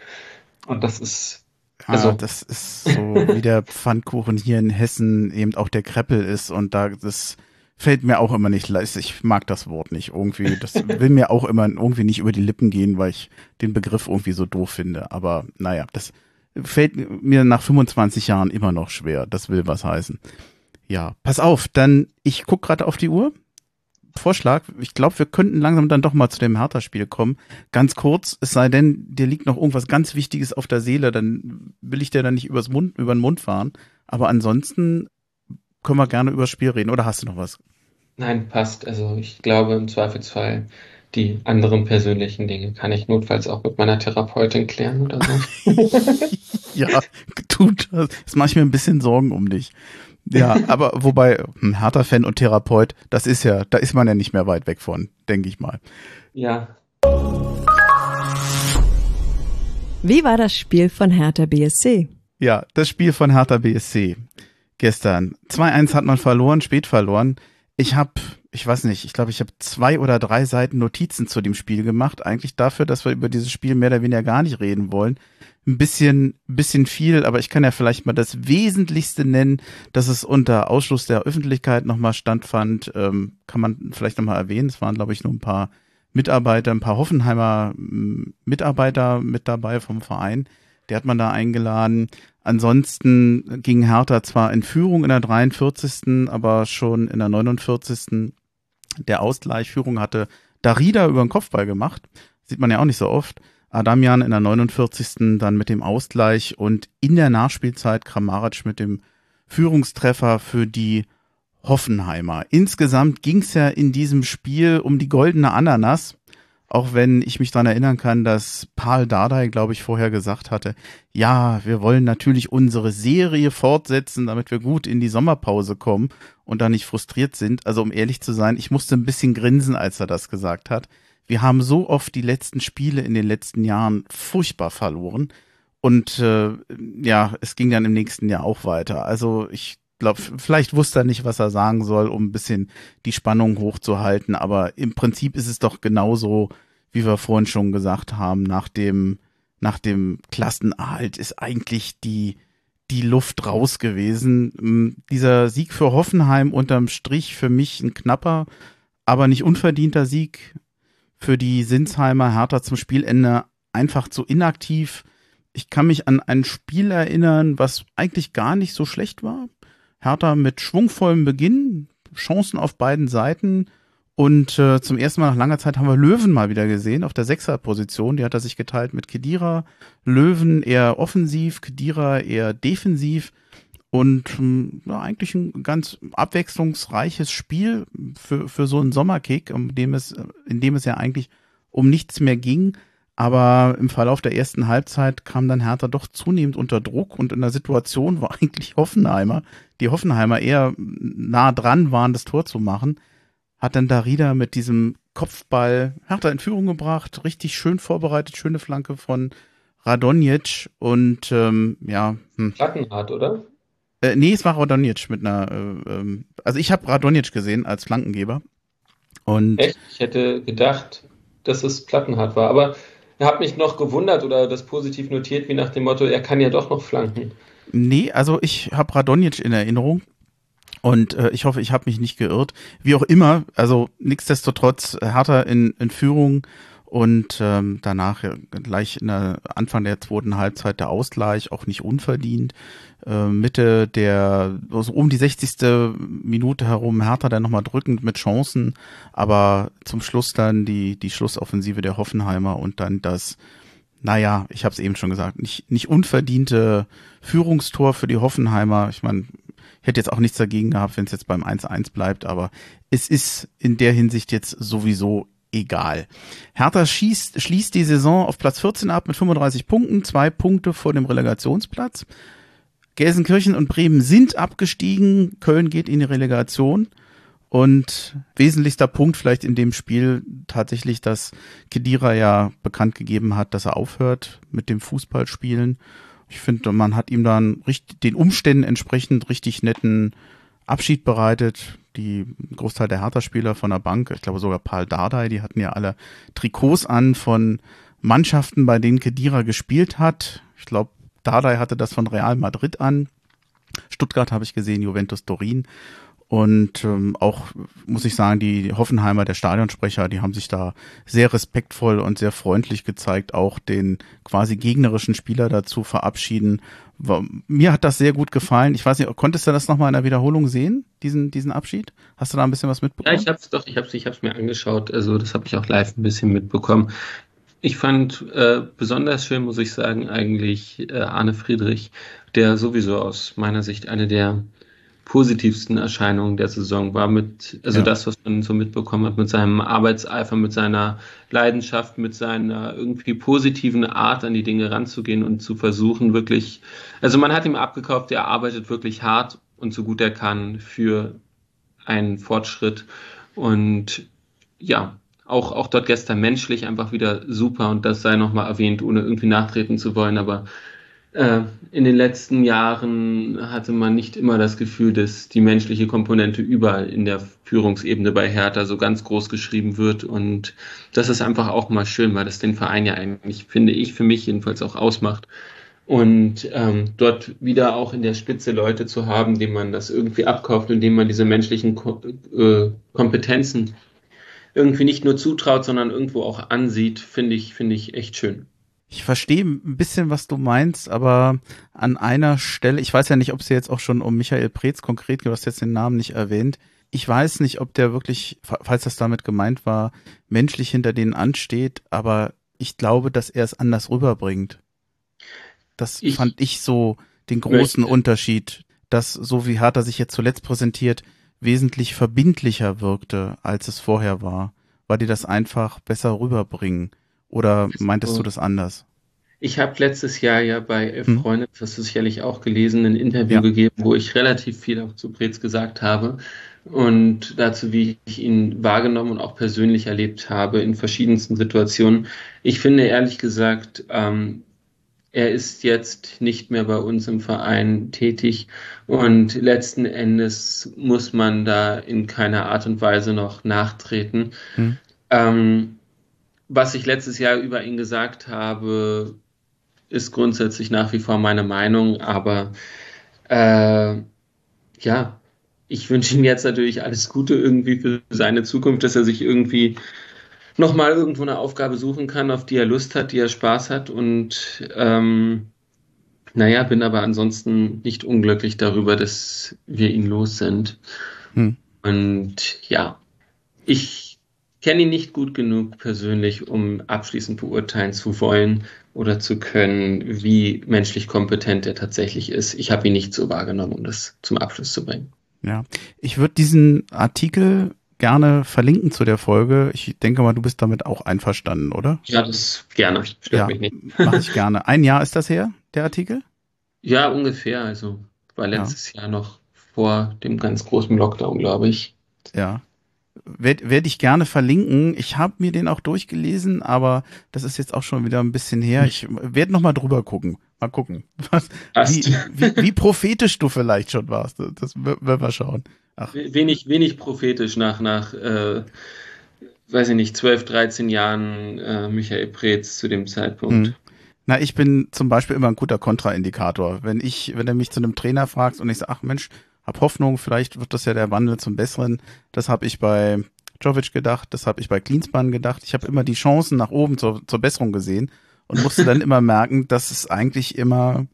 Und das ist. Also ah, das ist so wie der Pfannkuchen hier in Hessen eben auch der Kreppel ist und da das fällt mir auch immer nicht leicht. Ich mag das Wort nicht irgendwie. Das (laughs) will mir auch immer irgendwie nicht über die Lippen gehen, weil ich den Begriff irgendwie so doof finde. Aber naja, das fällt mir nach 25 Jahren immer noch schwer. Das will was heißen. Ja, pass auf, dann ich guck gerade auf die Uhr. Vorschlag. Ich glaube, wir könnten langsam dann doch mal zu dem Hertha-Spiel kommen. Ganz kurz, es sei denn, dir liegt noch irgendwas ganz Wichtiges auf der Seele, dann will ich dir dann nicht übers Mund, über den Mund fahren. Aber ansonsten können wir gerne übers Spiel reden. Oder hast du noch was? Nein, passt. Also ich glaube im Zweifelsfall die anderen persönlichen Dinge kann ich notfalls auch mit meiner Therapeutin klären oder so. (laughs) ja, tut das. Jetzt mache ich mir ein bisschen Sorgen um dich. Ja, (laughs) aber wobei, ein hm, Hertha-Fan und Therapeut, das ist ja, da ist man ja nicht mehr weit weg von, denke ich mal. Ja. Wie war das Spiel von Hertha BSC? Ja, das Spiel von Hertha BSC gestern. 2-1 hat man verloren, spät verloren. Ich habe, ich weiß nicht, ich glaube, ich habe zwei oder drei Seiten Notizen zu dem Spiel gemacht. Eigentlich dafür, dass wir über dieses Spiel mehr oder weniger gar nicht reden wollen. Ein bisschen, bisschen viel, aber ich kann ja vielleicht mal das Wesentlichste nennen, dass es unter Ausschluss der Öffentlichkeit nochmal standfand. Ähm, kann man vielleicht nochmal erwähnen. Es waren, glaube ich, nur ein paar Mitarbeiter, ein paar Hoffenheimer Mitarbeiter mit dabei vom Verein. Der hat man da eingeladen. Ansonsten ging Hertha zwar in Führung in der 43., aber schon in der 49. der Ausgleichführung hatte Darida über den Kopfball gemacht. Sieht man ja auch nicht so oft. Adamian in der 49. dann mit dem Ausgleich und in der Nachspielzeit Kramaric mit dem Führungstreffer für die Hoffenheimer. Insgesamt ging es ja in diesem Spiel um die goldene Ananas. Auch wenn ich mich daran erinnern kann, dass Paul Dardai, glaube ich, vorher gesagt hatte, ja, wir wollen natürlich unsere Serie fortsetzen, damit wir gut in die Sommerpause kommen und da nicht frustriert sind. Also um ehrlich zu sein, ich musste ein bisschen grinsen, als er das gesagt hat. Wir haben so oft die letzten Spiele in den letzten Jahren furchtbar verloren. Und äh, ja, es ging dann im nächsten Jahr auch weiter. Also ich glaube, vielleicht wusste er nicht, was er sagen soll, um ein bisschen die Spannung hochzuhalten. Aber im Prinzip ist es doch genauso, wie wir vorhin schon gesagt haben, nach dem, nach dem Klassenerhalt ist eigentlich die, die Luft raus gewesen. Hm, dieser Sieg für Hoffenheim unterm Strich für mich ein knapper, aber nicht unverdienter Sieg für die Sinsheimer Hertha zum Spielende einfach zu inaktiv. Ich kann mich an ein Spiel erinnern, was eigentlich gar nicht so schlecht war. Hertha mit schwungvollem Beginn, Chancen auf beiden Seiten. Und äh, zum ersten Mal nach langer Zeit haben wir Löwen mal wieder gesehen auf der Sechserposition. Die hat er sich geteilt mit Kedira. Löwen eher offensiv, Kedira eher defensiv. Und ähm, ja, eigentlich ein ganz abwechslungsreiches Spiel für, für so einen Sommerkick, in dem es, in dem es ja eigentlich um nichts mehr ging. Aber im Verlauf der ersten Halbzeit kam dann Hertha doch zunehmend unter Druck und in der Situation war (laughs) eigentlich Hoffenheimer, die Hoffenheimer eher nah dran waren, das Tor zu machen, hat dann Darida mit diesem Kopfball Hertha in Führung gebracht, richtig schön vorbereitet, schöne Flanke von Radonjic und ähm, ja. Hm. Plattenhardt, oder? Äh, nee, es war Radonjic mit einer, äh, ähm, also ich habe Radonjic gesehen als Flankengeber. Und Echt? Ich hätte gedacht, dass es Plattenhardt war, aber habe mich noch gewundert oder das positiv notiert, wie nach dem Motto, er kann ja doch noch flanken. Nee, also ich habe Radonjic in Erinnerung. Und äh, ich hoffe, ich habe mich nicht geirrt. Wie auch immer, also nichtsdestotrotz Hertha in, in Führung und ähm, danach ja, gleich in der Anfang der zweiten Halbzeit der Ausgleich, auch nicht unverdient. Äh, Mitte der, also um die 60. Minute herum Hertha dann nochmal drückend mit Chancen, aber zum Schluss dann die, die Schlussoffensive der Hoffenheimer und dann das, naja, ich habe es eben schon gesagt, nicht, nicht unverdiente Führungstor für die Hoffenheimer. Ich meine, hätte jetzt auch nichts dagegen gehabt, wenn es jetzt beim 1-1 bleibt, aber es ist in der Hinsicht jetzt sowieso egal. Hertha schießt, schließt die Saison auf Platz 14 ab mit 35 Punkten, zwei Punkte vor dem Relegationsplatz. Gelsenkirchen und Bremen sind abgestiegen, Köln geht in die Relegation. Und wesentlichster Punkt vielleicht in dem Spiel tatsächlich, dass Kedira ja bekannt gegeben hat, dass er aufhört mit dem Fußballspielen. Ich finde, man hat ihm dann den Umständen entsprechend richtig netten Abschied bereitet die Großteil der Hertha-Spieler von der Bank, ich glaube sogar Paul Dardai, die hatten ja alle Trikots an von Mannschaften, bei denen Kedira gespielt hat. Ich glaube, Dardai hatte das von Real Madrid an. Stuttgart habe ich gesehen, Juventus Turin. Und ähm, auch, muss ich sagen, die Hoffenheimer, der Stadionsprecher, die haben sich da sehr respektvoll und sehr freundlich gezeigt, auch den quasi gegnerischen Spieler dazu verabschieden. Mir hat das sehr gut gefallen. Ich weiß nicht, konntest du das nochmal in der Wiederholung sehen, diesen, diesen Abschied? Hast du da ein bisschen was mitbekommen? Ja, ich habe es doch, ich habe es ich hab's mir angeschaut. Also das habe ich auch live ein bisschen mitbekommen. Ich fand äh, besonders schön, muss ich sagen, eigentlich äh, Arne Friedrich, der sowieso aus meiner Sicht eine der positivsten Erscheinungen der Saison war mit, also ja. das, was man so mitbekommen hat, mit seinem Arbeitseifer, mit seiner Leidenschaft, mit seiner irgendwie positiven Art an die Dinge ranzugehen und zu versuchen, wirklich, also man hat ihm abgekauft, er arbeitet wirklich hart und so gut er kann für einen Fortschritt und ja, auch, auch dort gestern menschlich einfach wieder super und das sei nochmal erwähnt, ohne irgendwie nachtreten zu wollen, aber in den letzten Jahren hatte man nicht immer das Gefühl, dass die menschliche Komponente überall in der Führungsebene bei Hertha so ganz groß geschrieben wird. Und das ist einfach auch mal schön, weil das den Verein ja eigentlich, finde ich, für mich jedenfalls auch ausmacht. Und ähm, dort wieder auch in der Spitze Leute zu haben, denen man das irgendwie abkauft und denen man diese menschlichen Ko äh, Kompetenzen irgendwie nicht nur zutraut, sondern irgendwo auch ansieht, finde ich, finde ich echt schön. Ich verstehe ein bisschen, was du meinst, aber an einer Stelle, ich weiß ja nicht, ob es jetzt auch schon um Michael Preetz konkret geht, du hast jetzt den Namen nicht erwähnt. Ich weiß nicht, ob der wirklich, falls das damit gemeint war, menschlich hinter denen ansteht, aber ich glaube, dass er es anders rüberbringt. Das ich fand ich so den großen möchte. Unterschied, dass so wie Hertha sich jetzt zuletzt präsentiert, wesentlich verbindlicher wirkte, als es vorher war, weil die das einfach besser rüberbringen. Oder meintest so. du das anders? Ich habe letztes Jahr ja bei Elf hm. Freunde, das hast du sicherlich auch gelesen, ein Interview ja. gegeben, wo ich relativ viel auch zu Preetz gesagt habe und dazu, wie ich ihn wahrgenommen und auch persönlich erlebt habe in verschiedensten Situationen. Ich finde ehrlich gesagt, ähm, er ist jetzt nicht mehr bei uns im Verein tätig und letzten Endes muss man da in keiner Art und Weise noch nachtreten. Hm. Ähm, was ich letztes Jahr über ihn gesagt habe, ist grundsätzlich nach wie vor meine Meinung, aber äh, ja, ich wünsche ihm jetzt natürlich alles Gute irgendwie für seine Zukunft, dass er sich irgendwie nochmal irgendwo eine Aufgabe suchen kann, auf die er Lust hat, die er Spaß hat und ähm, naja, bin aber ansonsten nicht unglücklich darüber, dass wir ihn los sind. Hm. Und ja, ich kenne ihn nicht gut genug persönlich, um abschließend beurteilen zu wollen oder zu können, wie menschlich kompetent er tatsächlich ist. Ich habe ihn nicht so wahrgenommen, um das zum Abschluss zu bringen. Ja, ich würde diesen Artikel gerne verlinken zu der Folge. Ich denke mal, du bist damit auch einverstanden, oder? Ja, das gerne. Stört ja, mich nicht. Mache ich gerne. Ein Jahr ist das her, der Artikel? Ja, ungefähr. Also war letztes ja. Jahr noch vor dem ganz großen Lockdown, glaube ich. Ja werde werd ich gerne verlinken. Ich habe mir den auch durchgelesen, aber das ist jetzt auch schon wieder ein bisschen her. Ich werde noch mal drüber gucken. Mal gucken, (laughs) was, wie, wie, wie, prophetisch du vielleicht schon warst. Das werden wir schauen. Ach. Wenig, wenig prophetisch nach, nach äh, weiß ich nicht, 12, 13 Jahren äh, Michael Preetz zu dem Zeitpunkt. Hm. Na, ich bin zum Beispiel immer ein guter Kontraindikator. Wenn ich, wenn er mich zu einem Trainer fragt und ich sage, ach Mensch, hab Hoffnung, vielleicht wird das ja der Wandel zum Besseren. Das habe ich bei Jovic gedacht, das habe ich bei Cleanspan gedacht. Ich habe immer die Chancen nach oben zur, zur Besserung gesehen und musste dann immer merken, dass es eigentlich immer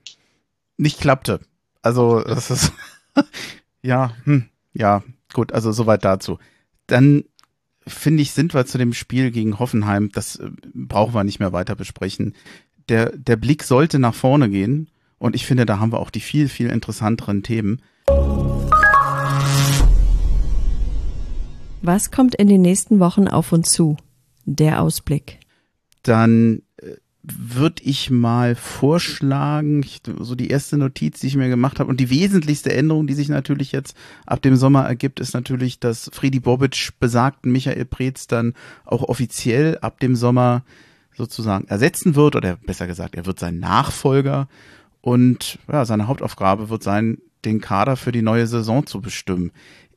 nicht klappte. Also das ist (laughs) ja, hm, ja, gut, also soweit dazu. Dann finde ich, sind wir zu dem Spiel gegen Hoffenheim, das äh, brauchen wir nicht mehr weiter besprechen. Der, der Blick sollte nach vorne gehen und ich finde, da haben wir auch die viel, viel interessanteren Themen. Was kommt in den nächsten Wochen auf uns zu? Der Ausblick. Dann äh, würde ich mal vorschlagen, ich, so die erste Notiz, die ich mir gemacht habe und die wesentlichste Änderung, die sich natürlich jetzt ab dem Sommer ergibt, ist natürlich, dass Friedi Bobic besagten Michael Preetz dann auch offiziell ab dem Sommer sozusagen ersetzen wird oder besser gesagt, er wird sein Nachfolger und ja, seine Hauptaufgabe wird sein, den Kader für die neue Saison zu bestimmen.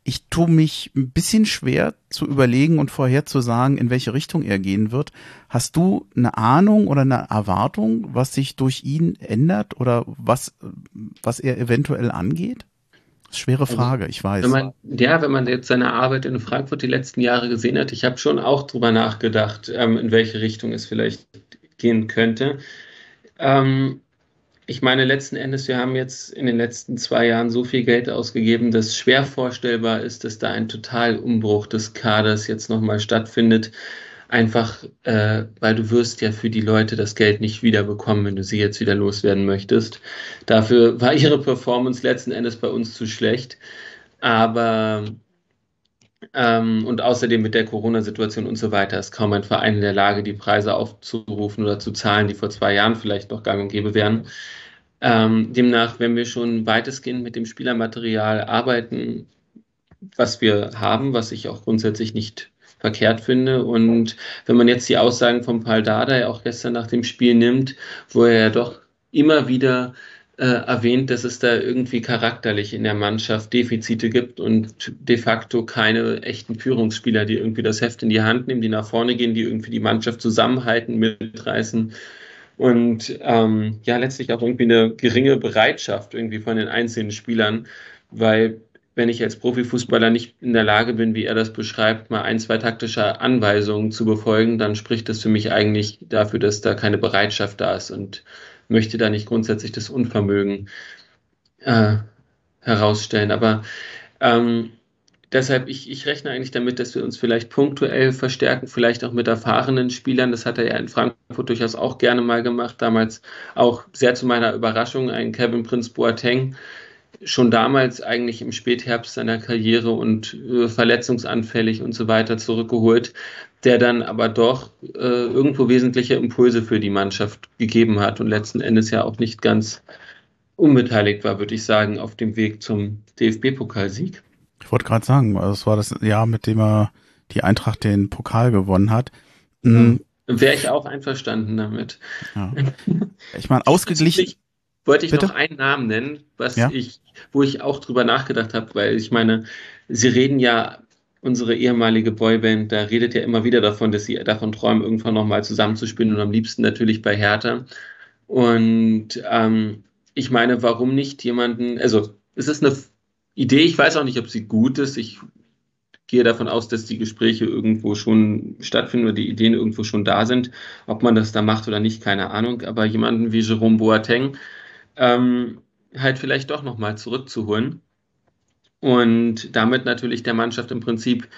Ich tue mich ein bisschen schwer zu überlegen und vorherzusagen, in welche Richtung er gehen wird. Hast du eine Ahnung oder eine Erwartung, was sich durch ihn ändert oder was, was er eventuell angeht? Schwere also, Frage, ich weiß. Wenn man, ja, wenn man jetzt seine Arbeit in Frankfurt die letzten Jahre gesehen hat, ich habe schon auch drüber nachgedacht, ähm, in welche Richtung es vielleicht gehen könnte. Ähm, ich meine, letzten Endes, wir haben jetzt in den letzten zwei Jahren so viel Geld ausgegeben, dass schwer vorstellbar ist, dass da ein Totalumbruch des Kaders jetzt nochmal stattfindet. Einfach, äh, weil du wirst ja für die Leute das Geld nicht wiederbekommen, wenn du sie jetzt wieder loswerden möchtest. Dafür war ihre Performance letzten Endes bei uns zu schlecht. Aber ähm, und außerdem mit der Corona-Situation und so weiter ist kaum ein Verein in der Lage, die Preise aufzurufen oder zu zahlen, die vor zwei Jahren vielleicht noch gang und gäbe wären. Ähm, demnach, wenn wir schon weitestgehend mit dem Spielermaterial arbeiten, was wir haben, was ich auch grundsätzlich nicht verkehrt finde. Und wenn man jetzt die Aussagen von Paul Dardai auch gestern nach dem Spiel nimmt, wo er ja doch immer wieder äh, erwähnt, dass es da irgendwie charakterlich in der Mannschaft Defizite gibt und de facto keine echten Führungsspieler, die irgendwie das Heft in die Hand nehmen, die nach vorne gehen, die irgendwie die Mannschaft zusammenhalten, mitreißen. Und ähm, ja, letztlich auch irgendwie eine geringe Bereitschaft irgendwie von den einzelnen Spielern, weil wenn ich als Profifußballer nicht in der Lage bin, wie er das beschreibt, mal ein, zwei taktische Anweisungen zu befolgen, dann spricht das für mich eigentlich dafür, dass da keine Bereitschaft da ist und möchte da nicht grundsätzlich das Unvermögen äh, herausstellen. Aber ähm, deshalb, ich, ich rechne eigentlich damit, dass wir uns vielleicht punktuell verstärken, vielleicht auch mit erfahrenen Spielern. Das hat er ja in Frankfurt durchaus auch gerne mal gemacht. Damals auch sehr zu meiner Überraschung ein Kevin Prince Boateng, schon damals eigentlich im Spätherbst seiner Karriere und äh, verletzungsanfällig und so weiter zurückgeholt, der dann aber doch äh, irgendwo wesentliche Impulse für die Mannschaft gegeben hat und letzten Endes ja auch nicht ganz unbeteiligt war, würde ich sagen, auf dem Weg zum DFB-Pokalsieg. Ich wollte gerade sagen, das war das Jahr, mit dem er die Eintracht den Pokal gewonnen hat. Mhm. Wäre ich auch einverstanden damit. Ja. (laughs) Ich meine, ausgeglichen wollte ich Bitte? noch einen Namen nennen, was ja? ich, wo ich auch drüber nachgedacht habe, weil ich meine, Sie reden ja, unsere ehemalige Boyband, da redet ja immer wieder davon, dass sie davon träumen, irgendwann nochmal zusammenzuspielen und am liebsten natürlich bei Hertha. Und ähm, ich meine, warum nicht jemanden, also es ist eine Idee, ich weiß auch nicht, ob sie gut ist. Ich gehe davon aus, dass die Gespräche irgendwo schon stattfinden oder die Ideen irgendwo schon da sind. Ob man das da macht oder nicht, keine Ahnung. Aber jemanden wie Jerome Boateng, ähm, halt vielleicht doch nochmal zurückzuholen und damit natürlich der Mannschaft im Prinzip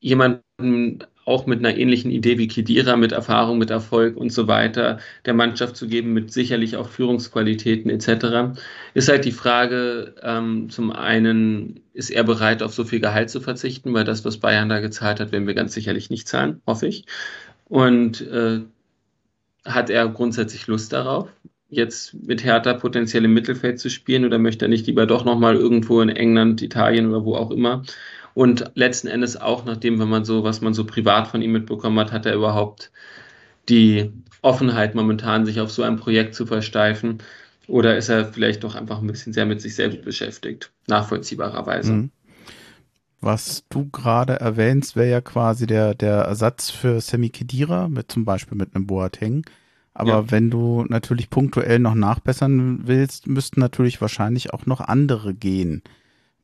jemanden auch mit einer ähnlichen Idee wie Kidira, mit Erfahrung, mit Erfolg und so weiter, der Mannschaft zu geben, mit sicherlich auch Führungsqualitäten etc. Ist halt die Frage, ähm, zum einen, ist er bereit, auf so viel Gehalt zu verzichten, weil das, was Bayern da gezahlt hat, werden wir ganz sicherlich nicht zahlen, hoffe ich. Und äh, hat er grundsätzlich Lust darauf? Jetzt mit Hertha potenziell im Mittelfeld zu spielen oder möchte er nicht lieber doch nochmal irgendwo in England, Italien oder wo auch immer? Und letzten Endes auch, nachdem, wenn man so, was man so privat von ihm mitbekommen hat, hat er überhaupt die Offenheit momentan, sich auf so ein Projekt zu versteifen? Oder ist er vielleicht doch einfach ein bisschen sehr mit sich selbst beschäftigt? Nachvollziehbarerweise. Mhm. Was du gerade erwähnst, wäre ja quasi der, der Ersatz für Semi Kedira, mit zum Beispiel mit einem Boateng. Aber ja. wenn du natürlich punktuell noch nachbessern willst, müssten natürlich wahrscheinlich auch noch andere gehen.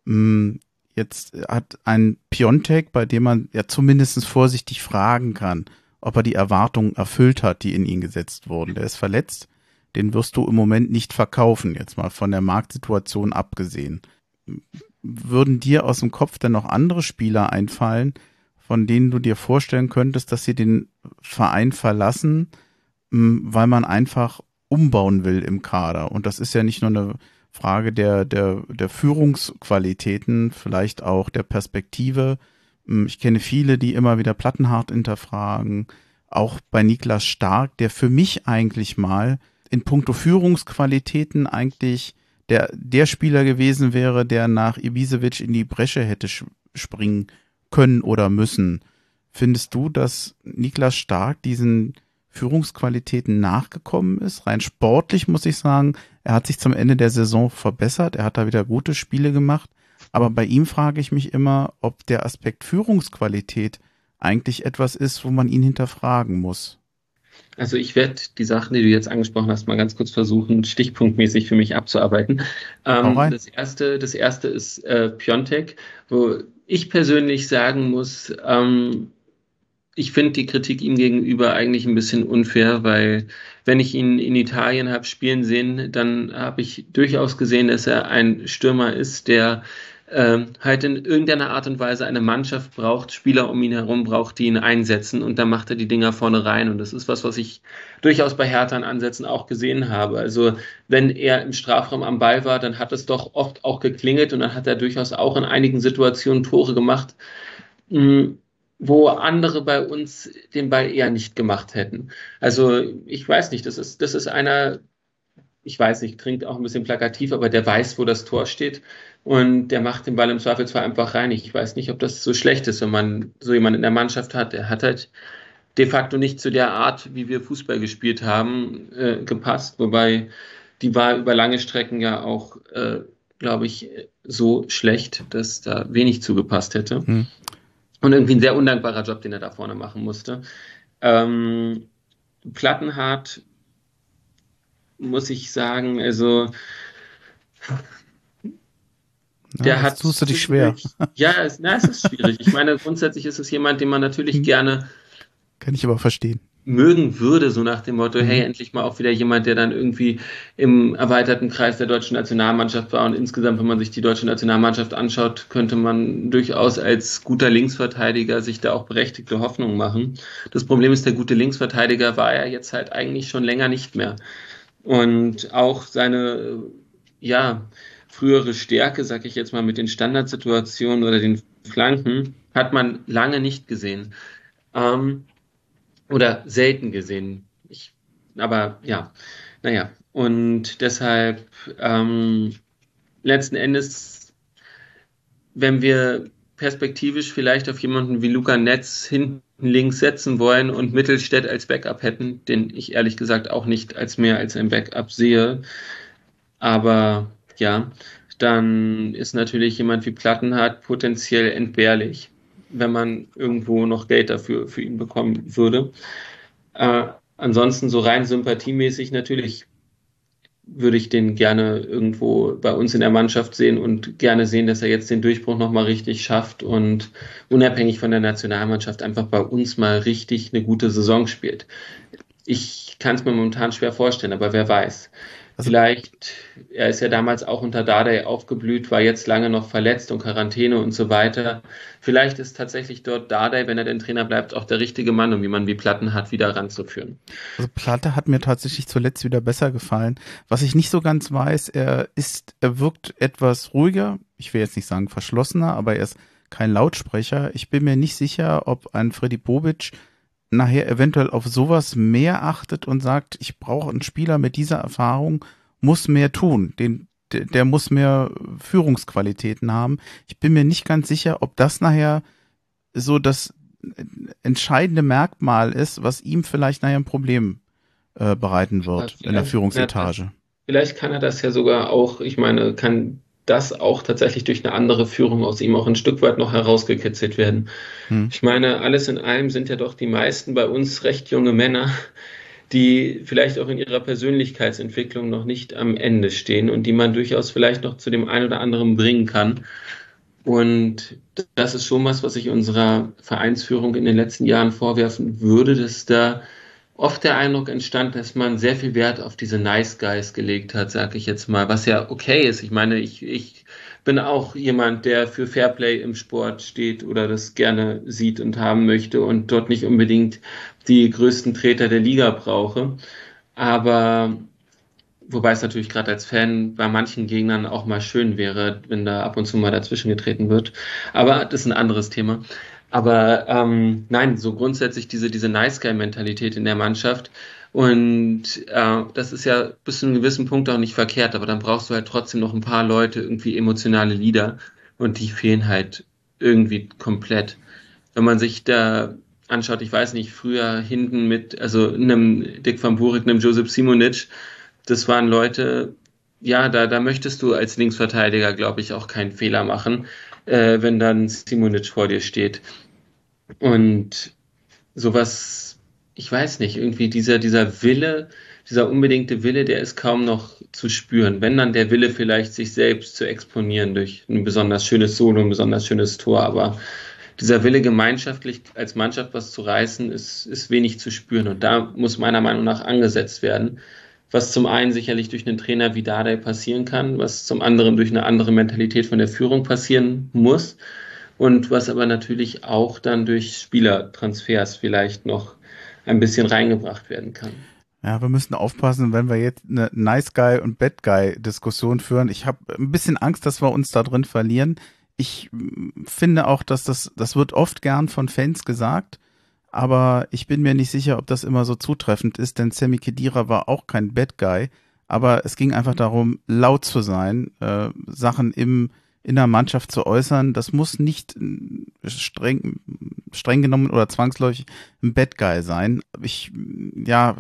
Hm, jetzt hat ein Piontek, bei dem man ja zumindest vorsichtig fragen kann, ob er die Erwartungen erfüllt hat, die in ihn gesetzt wurden. Der ist verletzt, den wirst du im Moment nicht verkaufen, jetzt mal von der Marktsituation abgesehen. Würden dir aus dem Kopf denn noch andere Spieler einfallen, von denen du dir vorstellen könntest, dass sie den Verein verlassen, weil man einfach umbauen will im Kader. Und das ist ja nicht nur eine Frage der, der, der Führungsqualitäten, vielleicht auch der Perspektive. Ich kenne viele, die immer wieder Plattenhart hinterfragen. Auch bei Niklas Stark, der für mich eigentlich mal in puncto Führungsqualitäten eigentlich der, der Spieler gewesen wäre, der nach Ibisevic in die Bresche hätte springen können oder müssen. Findest du, dass Niklas Stark diesen Führungsqualitäten nachgekommen ist. Rein sportlich muss ich sagen, er hat sich zum Ende der Saison verbessert. Er hat da wieder gute Spiele gemacht. Aber bei ihm frage ich mich immer, ob der Aspekt Führungsqualität eigentlich etwas ist, wo man ihn hinterfragen muss. Also ich werde die Sachen, die du jetzt angesprochen hast, mal ganz kurz versuchen, stichpunktmäßig für mich abzuarbeiten. Ähm, das erste, das erste ist äh, Piontek, wo ich persönlich sagen muss, ähm, ich finde die Kritik ihm gegenüber eigentlich ein bisschen unfair, weil wenn ich ihn in Italien habe spielen sehen, dann habe ich durchaus gesehen, dass er ein Stürmer ist, der ähm, halt in irgendeiner Art und Weise eine Mannschaft braucht, Spieler um ihn herum braucht, die ihn einsetzen und dann macht er die Dinger vorne rein und das ist was, was ich durchaus bei Hertha an Ansätzen auch gesehen habe. Also wenn er im Strafraum am Ball war, dann hat es doch oft auch geklingelt und dann hat er durchaus auch in einigen Situationen Tore gemacht. Mhm wo andere bei uns den Ball eher nicht gemacht hätten. Also ich weiß nicht, das ist, das ist einer, ich weiß nicht, klingt auch ein bisschen plakativ, aber der weiß, wo das Tor steht und der macht den Ball im Zweifelsfall einfach rein. Ich weiß nicht, ob das so schlecht ist, wenn man so jemanden in der Mannschaft hat. Der hat halt de facto nicht zu der Art, wie wir Fußball gespielt haben, äh, gepasst, wobei die war über lange Strecken ja auch, äh, glaube ich, so schlecht, dass da wenig zugepasst hätte. Hm. Und irgendwie ein sehr undankbarer Job, den er da vorne machen musste. Ähm, Plattenhardt muss ich sagen. Also der ja, hat. Tust du dich schwer. Ja, es, na, es ist schwierig. Ich meine, grundsätzlich ist es jemand, den man natürlich hm. gerne. Kann ich aber verstehen. Mögen würde, so nach dem Motto, hey, mhm. endlich mal auch wieder jemand, der dann irgendwie im erweiterten Kreis der deutschen Nationalmannschaft war. Und insgesamt, wenn man sich die deutsche Nationalmannschaft anschaut, könnte man durchaus als guter Linksverteidiger sich da auch berechtigte Hoffnung machen. Das Problem ist, der gute Linksverteidiger war er jetzt halt eigentlich schon länger nicht mehr. Und auch seine, ja, frühere Stärke, sag ich jetzt mal, mit den Standardsituationen oder den Flanken, hat man lange nicht gesehen. Ähm, oder selten gesehen. Ich, aber ja, naja. Und deshalb ähm, letzten Endes, wenn wir perspektivisch vielleicht auf jemanden wie Luca Netz hinten links setzen wollen und Mittelstädt als Backup hätten, den ich ehrlich gesagt auch nicht als mehr als ein Backup sehe. Aber ja, dann ist natürlich jemand wie Plattenhardt potenziell entbehrlich, wenn man irgendwo noch Geld dafür für ihn bekommen würde. Äh, ansonsten so rein sympathiemäßig natürlich würde ich den gerne irgendwo bei uns in der Mannschaft sehen und gerne sehen, dass er jetzt den Durchbruch nochmal richtig schafft und unabhängig von der Nationalmannschaft einfach bei uns mal richtig eine gute Saison spielt. Ich kann es mir momentan schwer vorstellen, aber wer weiß. Also, Vielleicht, er ist ja damals auch unter Dardai aufgeblüht, war jetzt lange noch verletzt und Quarantäne und so weiter. Vielleicht ist tatsächlich dort Dardai, wenn er denn Trainer bleibt, auch der richtige Mann, um man wie Platten hat, wieder ranzuführen. Also Platte hat mir tatsächlich zuletzt wieder besser gefallen. Was ich nicht so ganz weiß, er ist, er wirkt etwas ruhiger. Ich will jetzt nicht sagen verschlossener, aber er ist kein Lautsprecher. Ich bin mir nicht sicher, ob ein Freddy Bobic nachher eventuell auf sowas mehr achtet und sagt, ich brauche einen Spieler mit dieser Erfahrung, muss mehr tun, den, der, muss mehr Führungsqualitäten haben. Ich bin mir nicht ganz sicher, ob das nachher so das entscheidende Merkmal ist, was ihm vielleicht nachher ein Problem äh, bereiten wird in der Führungsetage. Vielleicht kann er das ja sogar auch, ich meine, kann das auch tatsächlich durch eine andere Führung aus ihm auch ein Stück weit noch herausgekitzelt werden. Hm. Ich meine, alles in allem sind ja doch die meisten bei uns recht junge Männer, die vielleicht auch in ihrer Persönlichkeitsentwicklung noch nicht am Ende stehen und die man durchaus vielleicht noch zu dem einen oder anderen bringen kann. Und das ist schon was, was ich unserer Vereinsführung in den letzten Jahren vorwerfen würde, dass da oft der Eindruck entstand, dass man sehr viel Wert auf diese Nice Guys gelegt hat, sage ich jetzt mal, was ja okay ist. Ich meine, ich, ich bin auch jemand, der für Fairplay im Sport steht oder das gerne sieht und haben möchte und dort nicht unbedingt die größten Treter der Liga brauche. Aber wobei es natürlich gerade als Fan bei manchen Gegnern auch mal schön wäre, wenn da ab und zu mal dazwischen getreten wird. Aber das ist ein anderes Thema. Aber ähm, nein, so grundsätzlich diese, diese Nice Guy-Mentalität in der Mannschaft. Und äh, das ist ja bis zu einem gewissen Punkt auch nicht verkehrt, aber dann brauchst du halt trotzdem noch ein paar Leute, irgendwie emotionale Lieder. Und die fehlen halt irgendwie komplett. Wenn man sich da anschaut, ich weiß nicht, früher hinten mit, also einem Dick van Burik, einem Josep Simonic, das waren Leute, ja, da, da möchtest du als Linksverteidiger, glaube ich, auch keinen Fehler machen äh, wenn dann Simonic vor dir steht. Und sowas, ich weiß nicht, irgendwie dieser, dieser Wille, dieser unbedingte Wille, der ist kaum noch zu spüren. Wenn dann der Wille vielleicht, sich selbst zu exponieren durch ein besonders schönes Solo, ein besonders schönes Tor, aber dieser Wille, gemeinschaftlich als Mannschaft was zu reißen, ist, ist wenig zu spüren. Und da muss meiner Meinung nach angesetzt werden was zum einen sicherlich durch einen Trainer wie Dardai passieren kann, was zum anderen durch eine andere Mentalität von der Führung passieren muss und was aber natürlich auch dann durch Spielertransfers vielleicht noch ein bisschen reingebracht werden kann. Ja, wir müssen aufpassen, wenn wir jetzt eine Nice Guy und Bad Guy Diskussion führen. Ich habe ein bisschen Angst, dass wir uns da drin verlieren. Ich finde auch, dass das, das wird oft gern von Fans gesagt aber ich bin mir nicht sicher, ob das immer so zutreffend ist, denn Sammy Kedira war auch kein Bad Guy, aber es ging einfach darum, laut zu sein, äh, Sachen im in der Mannschaft zu äußern. Das muss nicht äh, streng, streng genommen oder zwangsläufig ein Bad Guy sein. Ich, ja,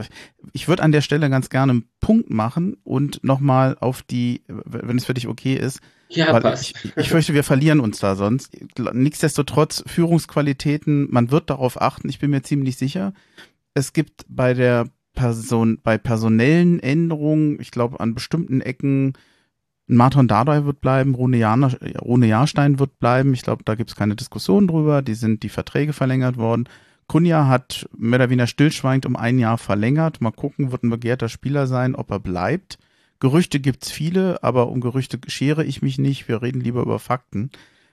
ich würde an der Stelle ganz gerne einen Punkt machen und nochmal auf die, wenn es für dich okay ist, ja, weil passt. ich, ich fürchte, wir verlieren uns da sonst. Nichtsdestotrotz, Führungsqualitäten, man wird darauf achten, ich bin mir ziemlich sicher. Es gibt bei der Person, bei personellen Änderungen, ich glaube, an bestimmten Ecken Martin Dardai wird bleiben, Rune, Jana, Rune Jahrstein wird bleiben. Ich glaube, da gibt es keine Diskussion drüber. Die sind die Verträge verlängert worden. Kunja hat mehr oder weniger stillschweigend um ein Jahr verlängert. Mal gucken, wird ein begehrter Spieler sein, ob er bleibt. Gerüchte gibt's viele, aber um Gerüchte schere ich mich nicht. Wir reden lieber über Fakten.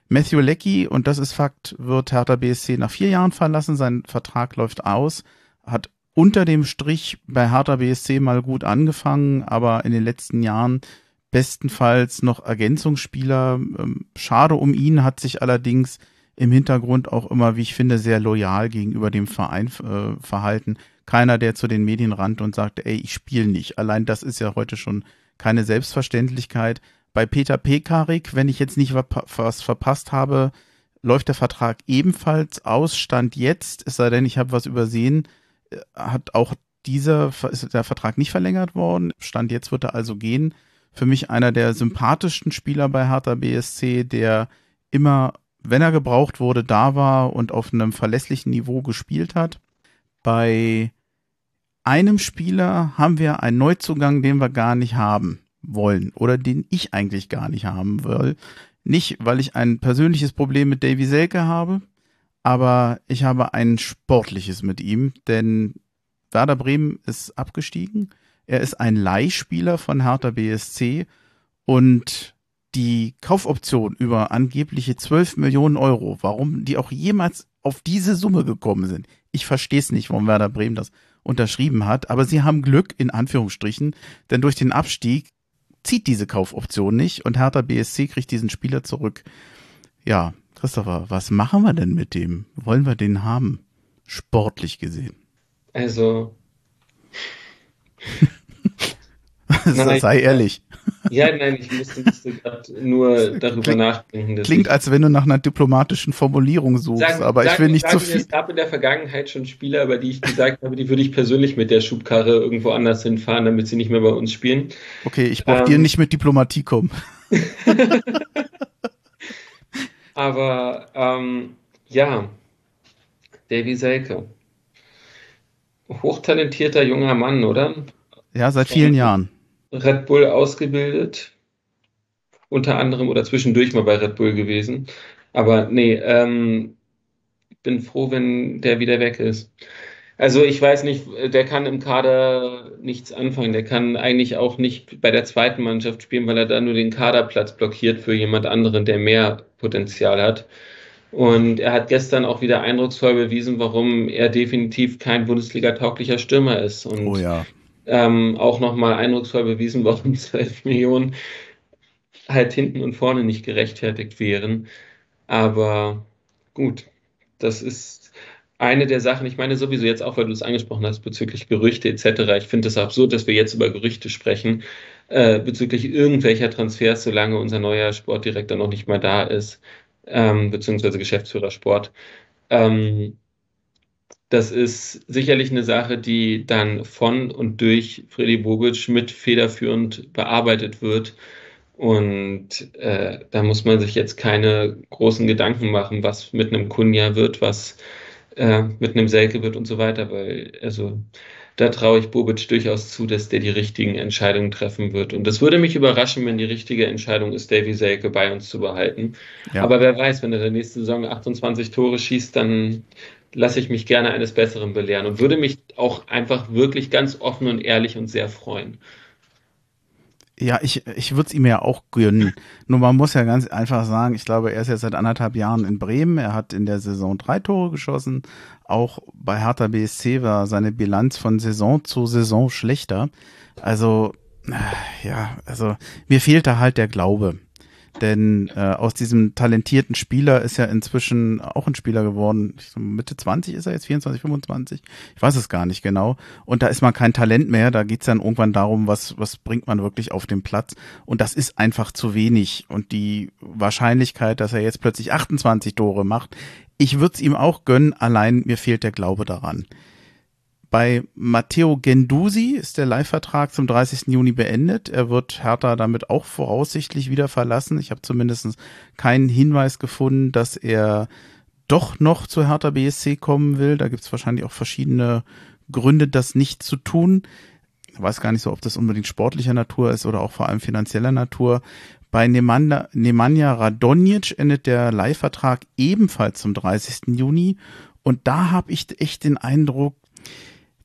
Matthew Leckie, und das ist Fakt, wird Hertha BSC nach vier Jahren verlassen. Sein Vertrag läuft aus. Hat unter dem Strich bei Hertha BSC mal gut angefangen, aber in den letzten Jahren bestenfalls noch Ergänzungsspieler. Ähm, schade um ihn, hat sich allerdings im Hintergrund auch immer, wie ich finde, sehr loyal gegenüber dem Verein äh, verhalten. Keiner, der zu den Medien rannte und sagte, ey, ich spiele nicht. Allein das ist ja heute schon keine Selbstverständlichkeit. Bei Peter Pekarik, wenn ich jetzt nicht was verpasst habe, läuft der Vertrag ebenfalls aus, Stand jetzt, es sei denn, ich habe was übersehen, äh, hat auch dieser, ist der Vertrag nicht verlängert worden. Stand jetzt wird er also gehen für mich einer der sympathischsten Spieler bei Hertha BSC, der immer, wenn er gebraucht wurde, da war und auf einem verlässlichen Niveau gespielt hat. Bei einem Spieler haben wir einen Neuzugang, den wir gar nicht haben wollen oder den ich eigentlich gar nicht haben will. Nicht, weil ich ein persönliches Problem mit Davy Selke habe, aber ich habe ein sportliches mit ihm, denn Werder Bremen ist abgestiegen er ist ein Leihspieler von Hertha BSC und die Kaufoption über angebliche 12 Millionen Euro, warum die auch jemals auf diese Summe gekommen sind. Ich verstehe es nicht, warum Werder Bremen das unterschrieben hat, aber sie haben Glück in Anführungsstrichen, denn durch den Abstieg zieht diese Kaufoption nicht und Hertha BSC kriegt diesen Spieler zurück. Ja, Christopher, was machen wir denn mit dem? Wollen wir den haben? Sportlich gesehen. Also, (laughs) Nein, Sei ehrlich. Ja, nein, ich musste, musste gerade nur darüber klingt, nachdenken. Klingt, als wenn du nach einer diplomatischen Formulierung suchst, sagen, aber sagen, ich will nicht zu viel. Es gab in der Vergangenheit schon Spieler, über die ich gesagt habe, die würde ich persönlich mit der Schubkarre irgendwo anders hinfahren, damit sie nicht mehr bei uns spielen. Okay, ich brauche ähm, dir nicht mit Diplomatie kommen. (laughs) (laughs) aber ähm, ja, Davy Selke hochtalentierter junger Mann, oder? Ja, seit vielen Jahren. Red Bull ausgebildet, unter anderem oder zwischendurch mal bei Red Bull gewesen. Aber nee, ähm, bin froh, wenn der wieder weg ist. Also ich weiß nicht, der kann im Kader nichts anfangen. Der kann eigentlich auch nicht bei der zweiten Mannschaft spielen, weil er da nur den Kaderplatz blockiert für jemand anderen, der mehr Potenzial hat. Und er hat gestern auch wieder eindrucksvoll bewiesen, warum er definitiv kein Bundesliga-tauglicher Stürmer ist. Und oh ja. ähm, auch nochmal eindrucksvoll bewiesen, warum (laughs) 12 Millionen halt hinten und vorne nicht gerechtfertigt wären. Aber gut, das ist eine der Sachen, ich meine sowieso jetzt auch, weil du es angesprochen hast, bezüglich Gerüchte etc. Ich finde es absurd, dass wir jetzt über Gerüchte sprechen, äh, bezüglich irgendwelcher Transfers, solange unser neuer Sportdirektor noch nicht mal da ist ähm, beziehungsweise Geschäftsführer Sport. Ähm, das ist sicherlich eine Sache, die dann von und durch Freddy Bobic mit federführend bearbeitet wird. Und äh, da muss man sich jetzt keine großen Gedanken machen, was mit einem Kunja wird, was äh, mit einem Selke wird und so weiter, weil also da traue ich Bobic durchaus zu, dass der die richtigen Entscheidungen treffen wird. Und das würde mich überraschen, wenn die richtige Entscheidung ist, Davy Selke bei uns zu behalten. Ja. Aber wer weiß, wenn er der nächste Saison 28 Tore schießt, dann lasse ich mich gerne eines Besseren belehren und würde mich auch einfach wirklich ganz offen und ehrlich und sehr freuen. Ja, ich, ich würde es ihm ja auch gönnen. Nur man muss ja ganz einfach sagen, ich glaube, er ist jetzt seit anderthalb Jahren in Bremen. Er hat in der Saison drei Tore geschossen. Auch bei Hertha BSC war seine Bilanz von Saison zu Saison schlechter. Also, äh, ja, also mir fehlt da halt der Glaube. Denn äh, aus diesem talentierten Spieler ist ja inzwischen auch ein Spieler geworden. Mitte 20 ist er jetzt, 24, 25. Ich weiß es gar nicht genau. Und da ist man kein Talent mehr. Da geht's dann irgendwann darum, was, was bringt man wirklich auf den Platz. Und das ist einfach zu wenig. Und die Wahrscheinlichkeit, dass er jetzt plötzlich 28 Tore macht, ich würde es ihm auch gönnen, allein mir fehlt der Glaube daran. Bei Matteo Gendusi ist der Leihvertrag zum 30. Juni beendet. Er wird Hertha damit auch voraussichtlich wieder verlassen. Ich habe zumindest keinen Hinweis gefunden, dass er doch noch zu Hertha BSC kommen will. Da gibt es wahrscheinlich auch verschiedene Gründe, das nicht zu tun. Ich weiß gar nicht so, ob das unbedingt sportlicher Natur ist oder auch vor allem finanzieller Natur. Bei Nemanja, Nemanja Radonjic endet der Leihvertrag ebenfalls zum 30. Juni. Und da habe ich echt den Eindruck,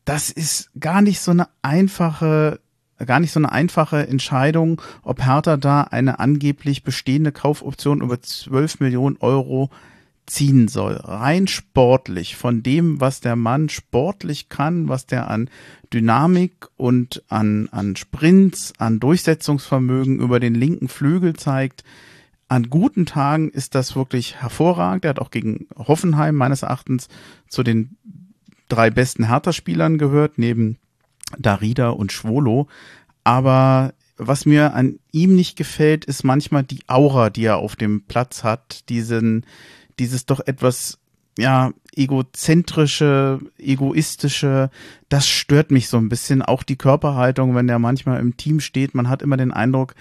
das ist gar nicht so eine einfache, gar nicht so eine einfache Entscheidung, ob Hertha da eine angeblich bestehende Kaufoption über 12 Millionen Euro ziehen soll. Rein sportlich, von dem, was der Mann sportlich kann, was der an Dynamik und an, an Sprints, an Durchsetzungsvermögen über den linken Flügel zeigt. An guten Tagen ist das wirklich hervorragend. Er hat auch gegen Hoffenheim meines Erachtens zu den drei besten Hertha-Spielern gehört, neben Darida und Schwolo. Aber was mir an ihm nicht gefällt, ist manchmal die Aura, die er auf dem Platz hat, diesen, dieses doch etwas, ja, egozentrische, egoistische, das stört mich so ein bisschen. Auch die Körperhaltung, wenn er manchmal im Team steht, man hat immer den Eindruck,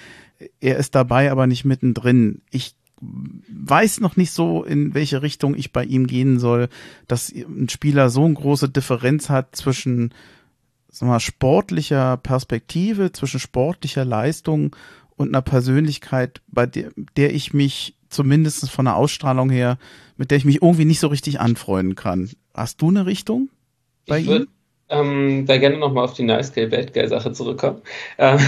er ist dabei, aber nicht mittendrin. Ich weiß noch nicht so, in welche Richtung ich bei ihm gehen soll, dass ein Spieler so eine große Differenz hat zwischen sagen wir, sportlicher Perspektive, zwischen sportlicher Leistung und einer Persönlichkeit, bei der, der ich mich zumindest von der Ausstrahlung her, mit der ich mich irgendwie nicht so richtig anfreunden kann. Hast du eine Richtung bei ich ihm? Ähm, da gerne nochmal auf die Nice Guy, Bad Guy Sache zurückkommen. Ähm,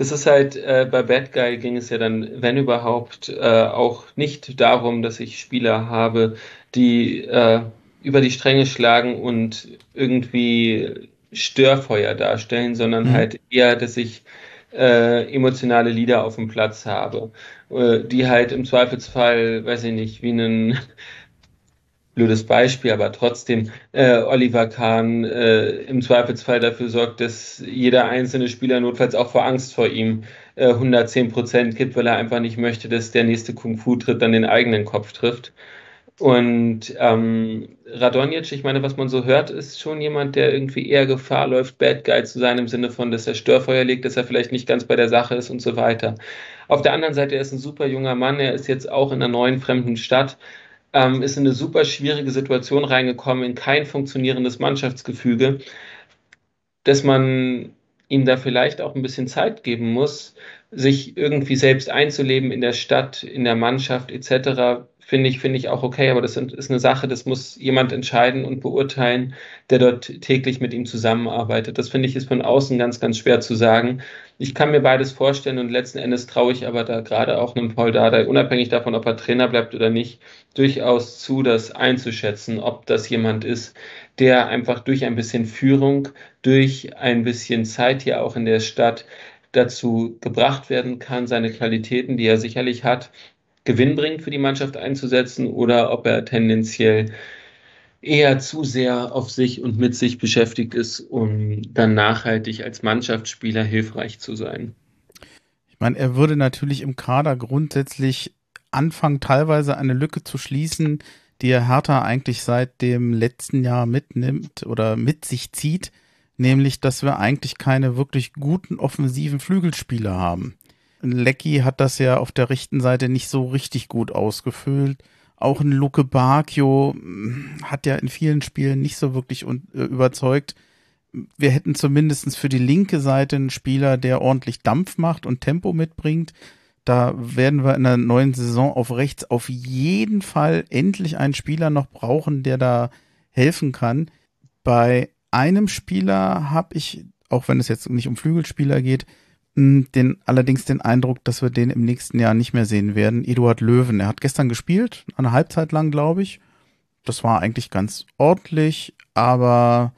das ist halt, äh, bei Bad Guy ging es ja dann, wenn überhaupt, äh, auch nicht darum, dass ich Spieler habe, die äh, über die Stränge schlagen und irgendwie Störfeuer darstellen, sondern mhm. halt eher, dass ich äh, emotionale Lieder auf dem Platz habe, äh, die halt im Zweifelsfall, weiß ich nicht, wie einen blödes Beispiel, aber trotzdem äh, Oliver Kahn äh, im Zweifelsfall dafür sorgt, dass jeder einzelne Spieler notfalls auch vor Angst vor ihm äh, 110 Prozent gibt, weil er einfach nicht möchte, dass der nächste Kung-Fu-Tritt dann den eigenen Kopf trifft. Und ähm, Radonjic, ich meine, was man so hört, ist schon jemand, der irgendwie eher Gefahr läuft, Bad Guy zu sein, im Sinne von, dass er Störfeuer legt, dass er vielleicht nicht ganz bei der Sache ist und so weiter. Auf der anderen Seite, er ist ein super junger Mann, er ist jetzt auch in einer neuen fremden Stadt ähm, ist in eine super schwierige Situation reingekommen, in kein funktionierendes Mannschaftsgefüge, dass man ihm da vielleicht auch ein bisschen Zeit geben muss, sich irgendwie selbst einzuleben in der Stadt, in der Mannschaft etc finde ich, finde ich auch okay, aber das ist eine Sache, das muss jemand entscheiden und beurteilen, der dort täglich mit ihm zusammenarbeitet. Das finde ich ist von außen ganz, ganz schwer zu sagen. Ich kann mir beides vorstellen und letzten Endes traue ich aber da gerade auch einem Paul Dardai, unabhängig davon, ob er Trainer bleibt oder nicht, durchaus zu, das einzuschätzen, ob das jemand ist, der einfach durch ein bisschen Führung, durch ein bisschen Zeit hier auch in der Stadt dazu gebracht werden kann, seine Qualitäten, die er sicherlich hat, gewinnbringend für die Mannschaft einzusetzen oder ob er tendenziell eher zu sehr auf sich und mit sich beschäftigt ist, um dann nachhaltig als Mannschaftsspieler hilfreich zu sein. Ich meine, er würde natürlich im Kader grundsätzlich anfangen, teilweise eine Lücke zu schließen, die er Hertha eigentlich seit dem letzten Jahr mitnimmt oder mit sich zieht, nämlich, dass wir eigentlich keine wirklich guten offensiven Flügelspieler haben. Lecky hat das ja auf der rechten Seite nicht so richtig gut ausgefüllt. Auch ein Luke Bacchio hm, hat ja in vielen Spielen nicht so wirklich äh, überzeugt. Wir hätten zumindest für die linke Seite einen Spieler, der ordentlich Dampf macht und Tempo mitbringt. Da werden wir in der neuen Saison auf rechts auf jeden Fall endlich einen Spieler noch brauchen, der da helfen kann. Bei einem Spieler habe ich, auch wenn es jetzt nicht um Flügelspieler geht, den, allerdings den Eindruck, dass wir den im nächsten Jahr nicht mehr sehen werden. Eduard Löwen, er hat gestern gespielt, eine Halbzeit lang, glaube ich. Das war eigentlich ganz ordentlich, aber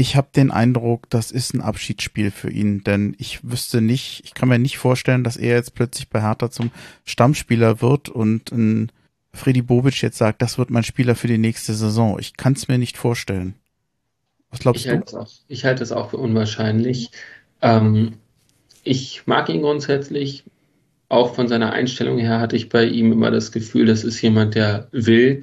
Ich habe den Eindruck, das ist ein Abschiedsspiel für ihn, denn ich wüsste nicht, ich kann mir nicht vorstellen, dass er jetzt plötzlich bei Hertha zum Stammspieler wird und ein Freddy Bobic jetzt sagt, das wird mein Spieler für die nächste Saison. Ich kann es mir nicht vorstellen. Was glaubst ich du? Auch, ich halte es auch für unwahrscheinlich. Ähm, ich mag ihn grundsätzlich. Auch von seiner Einstellung her hatte ich bei ihm immer das Gefühl, das ist jemand, der will.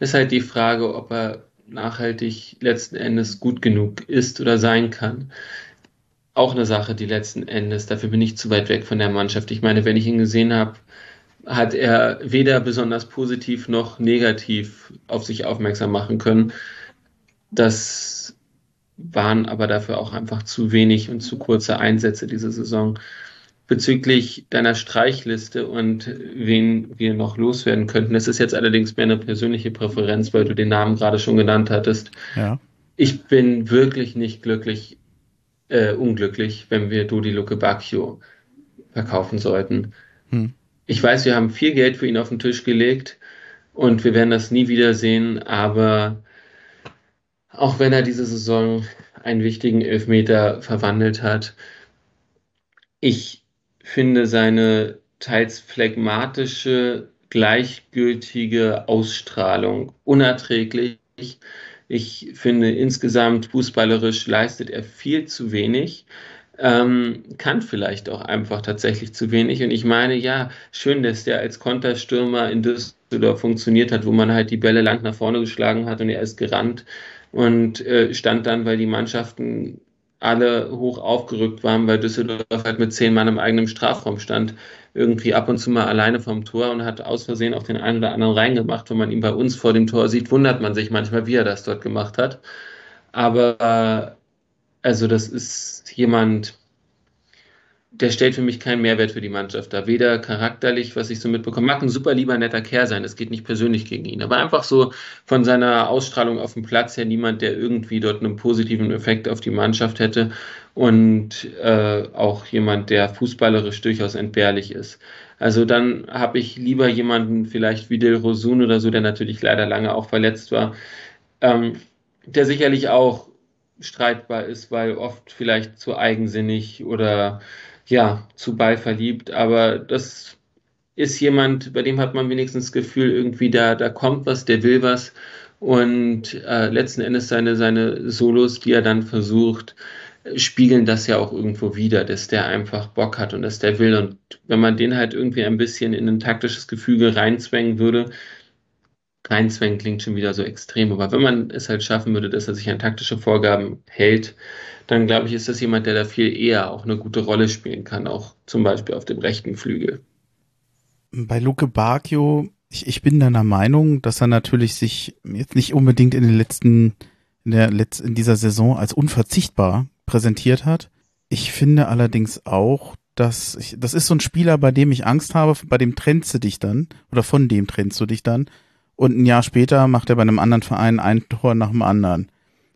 Ist halt die Frage, ob er nachhaltig letzten Endes gut genug ist oder sein kann. Auch eine Sache, die letzten Endes, dafür bin ich zu weit weg von der Mannschaft. Ich meine, wenn ich ihn gesehen habe, hat er weder besonders positiv noch negativ auf sich aufmerksam machen können. Das waren aber dafür auch einfach zu wenig und zu kurze Einsätze diese Saison. Bezüglich deiner Streichliste und wen wir noch loswerden könnten, das ist jetzt allerdings mehr eine persönliche Präferenz, weil du den Namen gerade schon genannt hattest. Ja. Ich bin wirklich nicht glücklich, äh, unglücklich, wenn wir Dodi Luke Bacchio verkaufen sollten. Hm. Ich weiß, wir haben viel Geld für ihn auf den Tisch gelegt und wir werden das nie wiedersehen, aber auch wenn er diese Saison einen wichtigen Elfmeter verwandelt hat, ich finde seine teils phlegmatische, gleichgültige Ausstrahlung unerträglich. Ich finde insgesamt fußballerisch leistet er viel zu wenig ähm, kann vielleicht auch einfach tatsächlich zu wenig. Und ich meine, ja, schön, dass der als Konterstürmer in Düsseldorf funktioniert hat, wo man halt die Bälle lang nach vorne geschlagen hat und er ist gerannt und äh, stand dann, weil die Mannschaften alle hoch aufgerückt waren, weil Düsseldorf halt mit zehn Mann im eigenen Strafraum stand, irgendwie ab und zu mal alleine vom Tor und hat aus Versehen auf den einen oder anderen reingemacht. Wenn man ihn bei uns vor dem Tor sieht, wundert man sich manchmal, wie er das dort gemacht hat. Aber also das ist jemand, der stellt für mich keinen Mehrwert für die Mannschaft dar. Weder charakterlich, was ich so mitbekomme, mag ein super lieber netter Kerl sein, es geht nicht persönlich gegen ihn, aber einfach so von seiner Ausstrahlung auf dem Platz her niemand, der irgendwie dort einen positiven Effekt auf die Mannschaft hätte und äh, auch jemand, der fußballerisch durchaus entbehrlich ist. Also dann habe ich lieber jemanden vielleicht wie Del Rosun oder so, der natürlich leider lange auch verletzt war, ähm, der sicherlich auch streitbar ist, weil oft vielleicht zu eigensinnig oder ja, zu Ball verliebt. Aber das ist jemand, bei dem hat man wenigstens das Gefühl, irgendwie da, da kommt was, der will was. Und äh, letzten Endes seine, seine Solos, die er dann versucht, spiegeln das ja auch irgendwo wieder, dass der einfach Bock hat und dass der will. Und wenn man den halt irgendwie ein bisschen in ein taktisches Gefüge reinzwängen würde, reinzwängen klingt schon wieder so extrem, aber wenn man es halt schaffen würde, dass er sich an taktische Vorgaben hält, dann glaube ich, ist das jemand, der da viel eher auch eine gute Rolle spielen kann, auch zum Beispiel auf dem rechten Flügel. Bei Luke Bacchio, ich, ich bin deiner Meinung, dass er natürlich sich jetzt nicht unbedingt in den letzten, in der Letz-, in dieser Saison als unverzichtbar präsentiert hat. Ich finde allerdings auch, dass ich, das ist so ein Spieler, bei dem ich Angst habe, bei dem trennst du dich dann, oder von dem trennst du dich dann, und ein Jahr später macht er bei einem anderen Verein ein Tor nach dem anderen,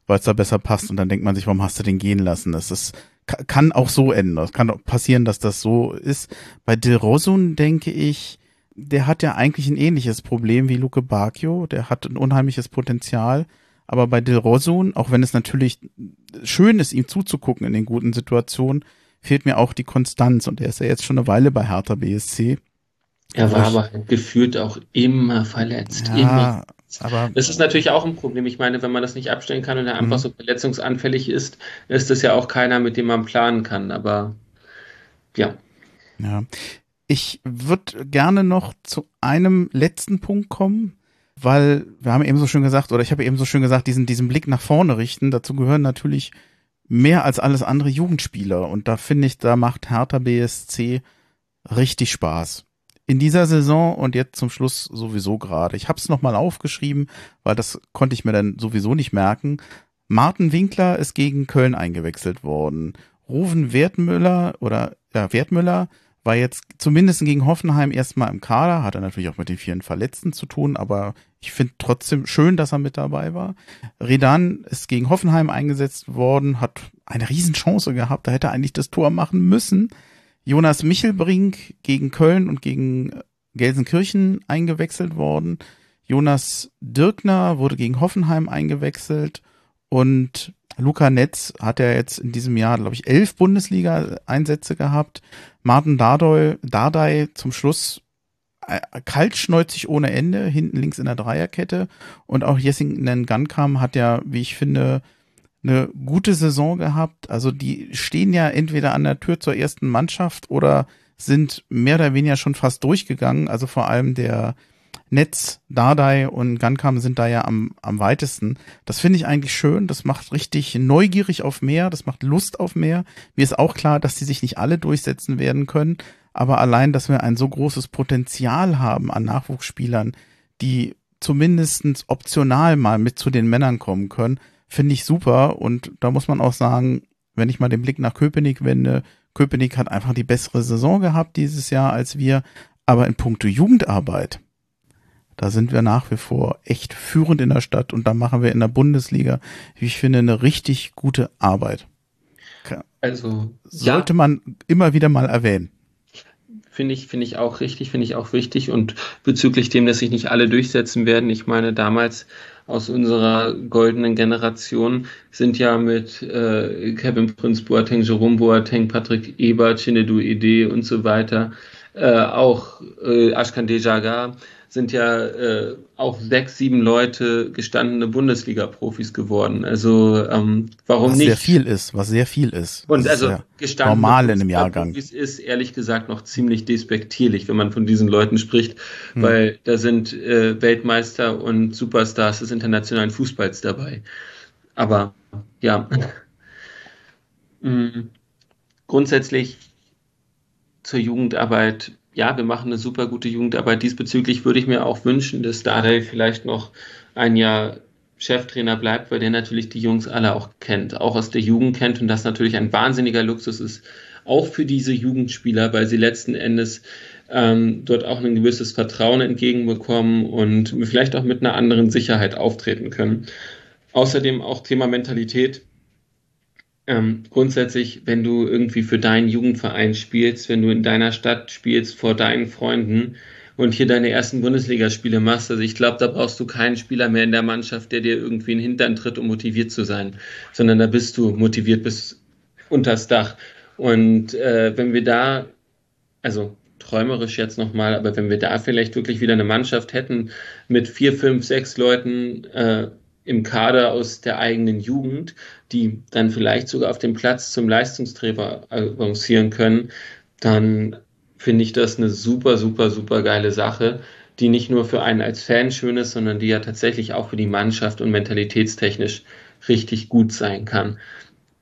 weil es da besser passt und dann denkt man sich, warum hast du den gehen lassen? Das ist, kann auch so enden. Es kann auch passieren, dass das so ist. Bei De Rosun denke ich, der hat ja eigentlich ein ähnliches Problem wie Luke Bacchio. Der hat ein unheimliches Potenzial. Aber bei De Rosun, auch wenn es natürlich schön ist, ihm zuzugucken in den guten Situationen, fehlt mir auch die Konstanz. Und er ist ja jetzt schon eine Weile bei Hertha BSC. Er war aber gefühlt auch immer verletzt. Ja, immer. Aber das ist natürlich auch ein Problem. Ich meine, wenn man das nicht abstellen kann und er einfach so verletzungsanfällig ist, ist das ja auch keiner, mit dem man planen kann. Aber ja. Ja. Ich würde gerne noch zu einem letzten Punkt kommen, weil wir haben eben so schön gesagt, oder ich habe eben so schön gesagt, diesen, diesen Blick nach vorne richten. Dazu gehören natürlich mehr als alles andere Jugendspieler. Und da finde ich, da macht Hertha BSC richtig Spaß in dieser Saison und jetzt zum Schluss sowieso gerade. Ich habe es nochmal aufgeschrieben, weil das konnte ich mir dann sowieso nicht merken. Martin Winkler ist gegen Köln eingewechselt worden. Ruven Wertmüller oder ja, Wertmüller war jetzt zumindest gegen Hoffenheim erstmal im Kader, hat er natürlich auch mit den vielen Verletzten zu tun, aber ich finde trotzdem schön, dass er mit dabei war. Redan ist gegen Hoffenheim eingesetzt worden, hat eine Riesenchance gehabt, da hätte er eigentlich das Tor machen müssen. Jonas Michelbrink gegen Köln und gegen Gelsenkirchen eingewechselt worden. Jonas Dirkner wurde gegen Hoffenheim eingewechselt und Luca Netz hat ja jetzt in diesem Jahr, glaube ich, elf Bundesliga-Einsätze gehabt. Martin Dardai, Dardai zum Schluss äh, kaltschneuzig ohne Ende, hinten links in der Dreierkette. Und auch Jessingen Gunkam hat ja, wie ich finde, eine gute Saison gehabt. Also die stehen ja entweder an der Tür zur ersten Mannschaft oder sind mehr oder weniger schon fast durchgegangen. Also vor allem der Netz, Dardai und Gunkam sind da ja am, am weitesten. Das finde ich eigentlich schön. Das macht richtig neugierig auf mehr. Das macht Lust auf mehr. Mir ist auch klar, dass die sich nicht alle durchsetzen werden können. Aber allein, dass wir ein so großes Potenzial haben an Nachwuchsspielern, die zumindestens optional mal mit zu den Männern kommen können, finde ich super. Und da muss man auch sagen, wenn ich mal den Blick nach Köpenick wende, Köpenick hat einfach die bessere Saison gehabt dieses Jahr als wir. Aber in puncto Jugendarbeit, da sind wir nach wie vor echt führend in der Stadt und da machen wir in der Bundesliga, wie ich finde, eine richtig gute Arbeit. Also sollte ja. man immer wieder mal erwähnen. Finde ich, finde ich auch richtig, finde ich auch wichtig. Und bezüglich dem, dass sich nicht alle durchsetzen werden, ich meine, damals aus unserer goldenen Generation sind ja mit äh, Kevin Prince Boateng, Jerome Boateng, Patrick Ebert, Chinedu Ede und so weiter, äh, auch äh, Ashkan Dejaga, sind ja äh, auch sechs, sieben Leute gestandene Bundesliga-Profis geworden. Also ähm, warum was nicht? Was sehr viel ist, was sehr viel ist. Und das also gestandene normal in einem Jahrgang. Profis ist ehrlich gesagt noch ziemlich despektierlich, wenn man von diesen Leuten spricht, hm. weil da sind äh, Weltmeister und Superstars des internationalen Fußballs dabei. Aber ja, (laughs) mhm. grundsätzlich zur Jugendarbeit ja, wir machen eine super gute Jugendarbeit. Diesbezüglich würde ich mir auch wünschen, dass Dardai vielleicht noch ein Jahr Cheftrainer bleibt, weil der natürlich die Jungs alle auch kennt, auch aus der Jugend kennt und das natürlich ein wahnsinniger Luxus ist, auch für diese Jugendspieler, weil sie letzten Endes ähm, dort auch ein gewisses Vertrauen entgegenbekommen und vielleicht auch mit einer anderen Sicherheit auftreten können. Außerdem auch Thema Mentalität ähm, grundsätzlich, wenn du irgendwie für deinen Jugendverein spielst, wenn du in deiner Stadt spielst vor deinen Freunden und hier deine ersten Bundesligaspiele machst, also ich glaube, da brauchst du keinen Spieler mehr in der Mannschaft, der dir irgendwie in den Hintern tritt, um motiviert zu sein, sondern da bist du motiviert bis unters Dach. Und äh, wenn wir da, also träumerisch jetzt nochmal, aber wenn wir da vielleicht wirklich wieder eine Mannschaft hätten mit vier, fünf, sechs Leuten, äh, im Kader aus der eigenen Jugend, die dann vielleicht sogar auf dem Platz zum Leistungsträger avancieren können, dann finde ich das eine super, super, super geile Sache, die nicht nur für einen als Fan schön ist, sondern die ja tatsächlich auch für die Mannschaft und mentalitätstechnisch richtig gut sein kann.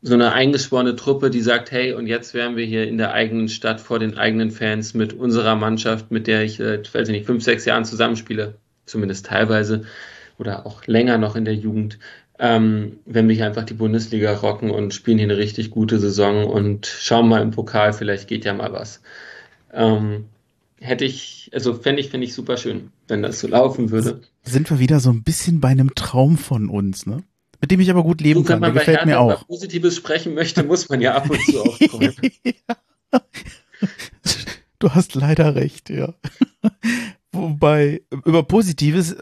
So eine eingeschworene Truppe, die sagt, hey, und jetzt wären wir hier in der eigenen Stadt vor den eigenen Fans mit unserer Mannschaft, mit der ich, äh, weiß ich nicht, fünf, sechs Jahren zusammenspiele, zumindest teilweise oder auch länger noch in der Jugend, ähm, wenn wir hier einfach die Bundesliga rocken und spielen hier eine richtig gute Saison und schauen mal im Pokal, vielleicht geht ja mal was. Ähm, hätte ich, also fände ich, fände ich super schön, wenn das so laufen würde. Sind wir wieder so ein bisschen bei einem Traum von uns, ne? Mit dem ich aber gut leben so, kann. Wenn man Der gefällt mir auch. Positives sprechen möchte, muss man ja ab und zu (laughs) auch kommen. Du hast leider recht, ja. Wobei, über Positives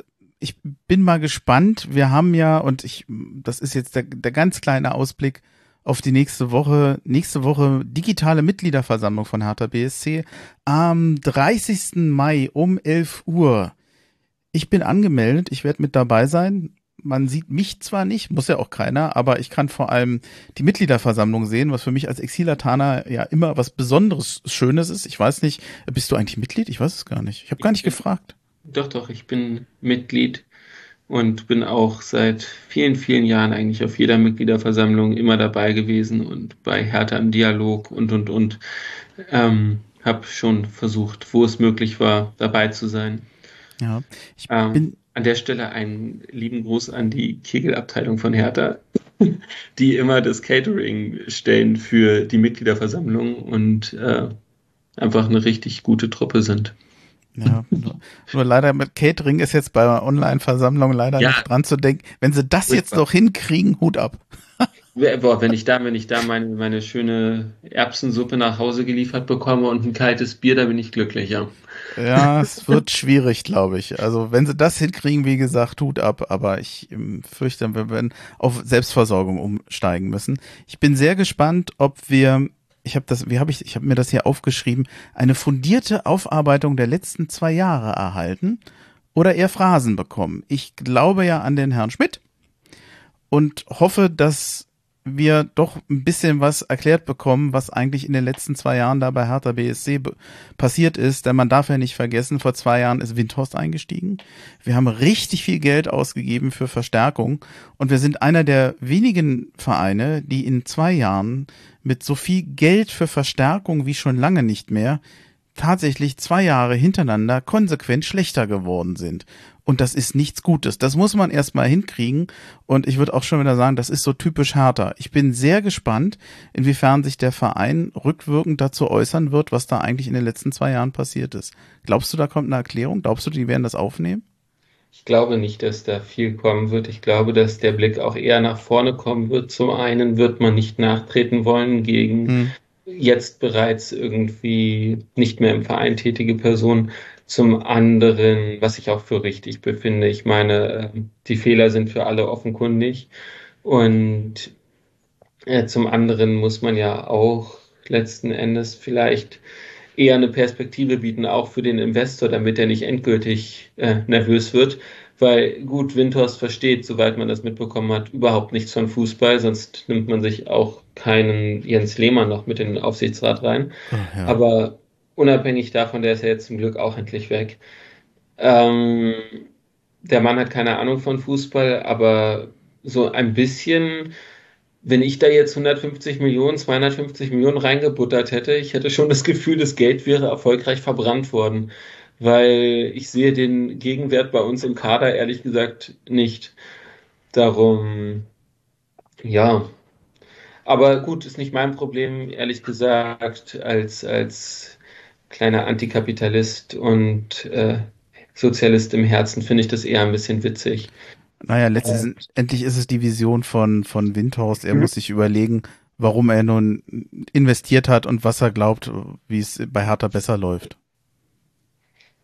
ich bin mal gespannt. Wir haben ja, und ich, das ist jetzt der, der ganz kleine Ausblick auf die nächste Woche. Nächste Woche digitale Mitgliederversammlung von Hertha BSC am 30. Mai um 11 Uhr. Ich bin angemeldet, ich werde mit dabei sein. Man sieht mich zwar nicht, muss ja auch keiner, aber ich kann vor allem die Mitgliederversammlung sehen, was für mich als Exilataner ja immer was Besonderes Schönes ist. Ich weiß nicht, bist du eigentlich Mitglied? Ich weiß es gar nicht. Ich habe gar nicht gefragt. Doch, doch, ich bin Mitglied und bin auch seit vielen, vielen Jahren eigentlich auf jeder Mitgliederversammlung immer dabei gewesen und bei Hertha im Dialog und, und, und. Ähm, habe schon versucht, wo es möglich war, dabei zu sein. Ja, ich ähm, bin an der Stelle einen lieben Gruß an die Kegelabteilung von Hertha, (laughs) die immer das Catering stellen für die Mitgliederversammlung und äh, einfach eine richtig gute Truppe sind. Ja, (laughs) nur, nur, leider mit Catering ist jetzt bei Online-Versammlungen leider ja. nicht dran zu denken. Wenn sie das jetzt noch hinkriegen, Hut ab. (laughs) Boah, wenn ich da, wenn ich da meine, meine schöne Erbsensuppe nach Hause geliefert bekomme und ein kaltes Bier, da bin ich glücklich, ja. Ja, (laughs) es wird schwierig, glaube ich. Also wenn sie das hinkriegen, wie gesagt, tut ab. Aber ich ähm, fürchte, wir werden auf Selbstversorgung umsteigen müssen. Ich bin sehr gespannt, ob wir ich habe das, wie habe ich, ich habe mir das hier aufgeschrieben, eine fundierte Aufarbeitung der letzten zwei Jahre erhalten oder eher Phrasen bekommen. Ich glaube ja an den Herrn Schmidt und hoffe, dass wir doch ein bisschen was erklärt bekommen, was eigentlich in den letzten zwei Jahren da bei Hertha BSC passiert ist. Denn man darf ja nicht vergessen, vor zwei Jahren ist Windhorst eingestiegen. Wir haben richtig viel Geld ausgegeben für Verstärkung und wir sind einer der wenigen Vereine, die in zwei Jahren mit so viel Geld für Verstärkung wie schon lange nicht mehr tatsächlich zwei Jahre hintereinander konsequent schlechter geworden sind. Und das ist nichts Gutes. Das muss man erstmal hinkriegen. Und ich würde auch schon wieder sagen, das ist so typisch härter. Ich bin sehr gespannt, inwiefern sich der Verein rückwirkend dazu äußern wird, was da eigentlich in den letzten zwei Jahren passiert ist. Glaubst du, da kommt eine Erklärung? Glaubst du, die werden das aufnehmen? Ich glaube nicht, dass da viel kommen wird. Ich glaube, dass der Blick auch eher nach vorne kommen wird. Zum einen wird man nicht nachtreten wollen gegen hm. jetzt bereits irgendwie nicht mehr im Verein tätige Personen. Zum anderen, was ich auch für richtig befinde, ich meine, ähm, die Fehler sind für alle offenkundig. Und äh, zum anderen muss man ja auch letzten Endes vielleicht eher eine Perspektive bieten, auch für den Investor, damit er nicht endgültig äh, nervös wird. Weil gut, Windhorst versteht, soweit man das mitbekommen hat, überhaupt nichts von Fußball, sonst nimmt man sich auch keinen Jens Lehmann noch mit in den Aufsichtsrat rein. Oh, ja. Aber unabhängig davon, der ist ja jetzt zum Glück auch endlich weg. Ähm, der Mann hat keine Ahnung von Fußball, aber so ein bisschen, wenn ich da jetzt 150 Millionen, 250 Millionen reingebuttert hätte, ich hätte schon das Gefühl, das Geld wäre erfolgreich verbrannt worden, weil ich sehe den Gegenwert bei uns im Kader ehrlich gesagt nicht. Darum, ja. Aber gut, ist nicht mein Problem, ehrlich gesagt, als, als kleiner Antikapitalist und äh, Sozialist im Herzen finde ich das eher ein bisschen witzig. Naja, letztendlich ist es die Vision von, von Windhorst. Er mhm. muss sich überlegen, warum er nun investiert hat und was er glaubt, wie es bei Hertha besser läuft.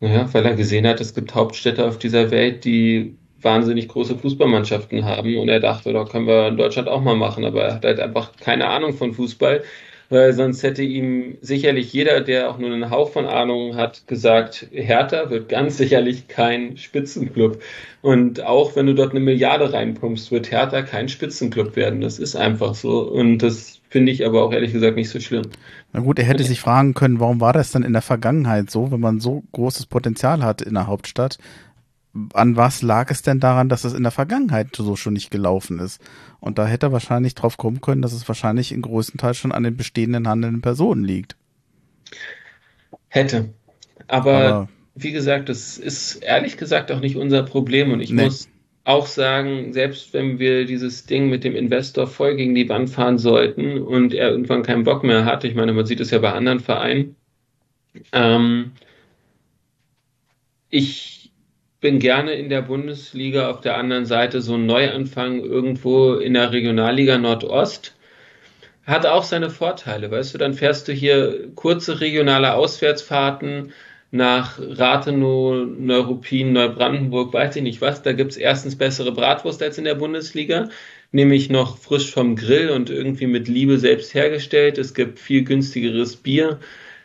Naja, weil er gesehen hat, es gibt Hauptstädte auf dieser Welt, die wahnsinnig große Fußballmannschaften haben und er dachte, da können wir in Deutschland auch mal machen, aber er hat halt einfach keine Ahnung von Fußball weil sonst hätte ihm sicherlich jeder, der auch nur einen Hauch von Ahnung hat, gesagt, Hertha wird ganz sicherlich kein Spitzenclub. Und auch wenn du dort eine Milliarde reinpumpst, wird Hertha kein Spitzenclub werden. Das ist einfach so. Und das finde ich aber auch ehrlich gesagt nicht so schlimm. Na gut, er hätte sich fragen können, warum war das dann in der Vergangenheit so, wenn man so großes Potenzial hat in der Hauptstadt? An was lag es denn daran, dass es in der Vergangenheit so schon nicht gelaufen ist? Und da hätte er wahrscheinlich drauf kommen können, dass es wahrscheinlich in größten Teil schon an den bestehenden handelnden Personen liegt. Hätte. Aber, Aber wie gesagt, das ist ehrlich gesagt auch nicht unser Problem. Und ich nee. muss auch sagen, selbst wenn wir dieses Ding mit dem Investor voll gegen die Wand fahren sollten und er irgendwann keinen Bock mehr hat, ich meine, man sieht es ja bei anderen Vereinen, ähm, ich bin gerne in der Bundesliga auf der anderen Seite so ein Neuanfang irgendwo in der Regionalliga Nordost. Hat auch seine Vorteile, weißt du, dann fährst du hier kurze regionale Auswärtsfahrten nach Rathenow, Neuruppin, Neubrandenburg, weiß ich nicht was. Da gibt's erstens bessere Bratwurst als in der Bundesliga, nämlich noch frisch vom Grill und irgendwie mit Liebe selbst hergestellt. Es gibt viel günstigeres Bier.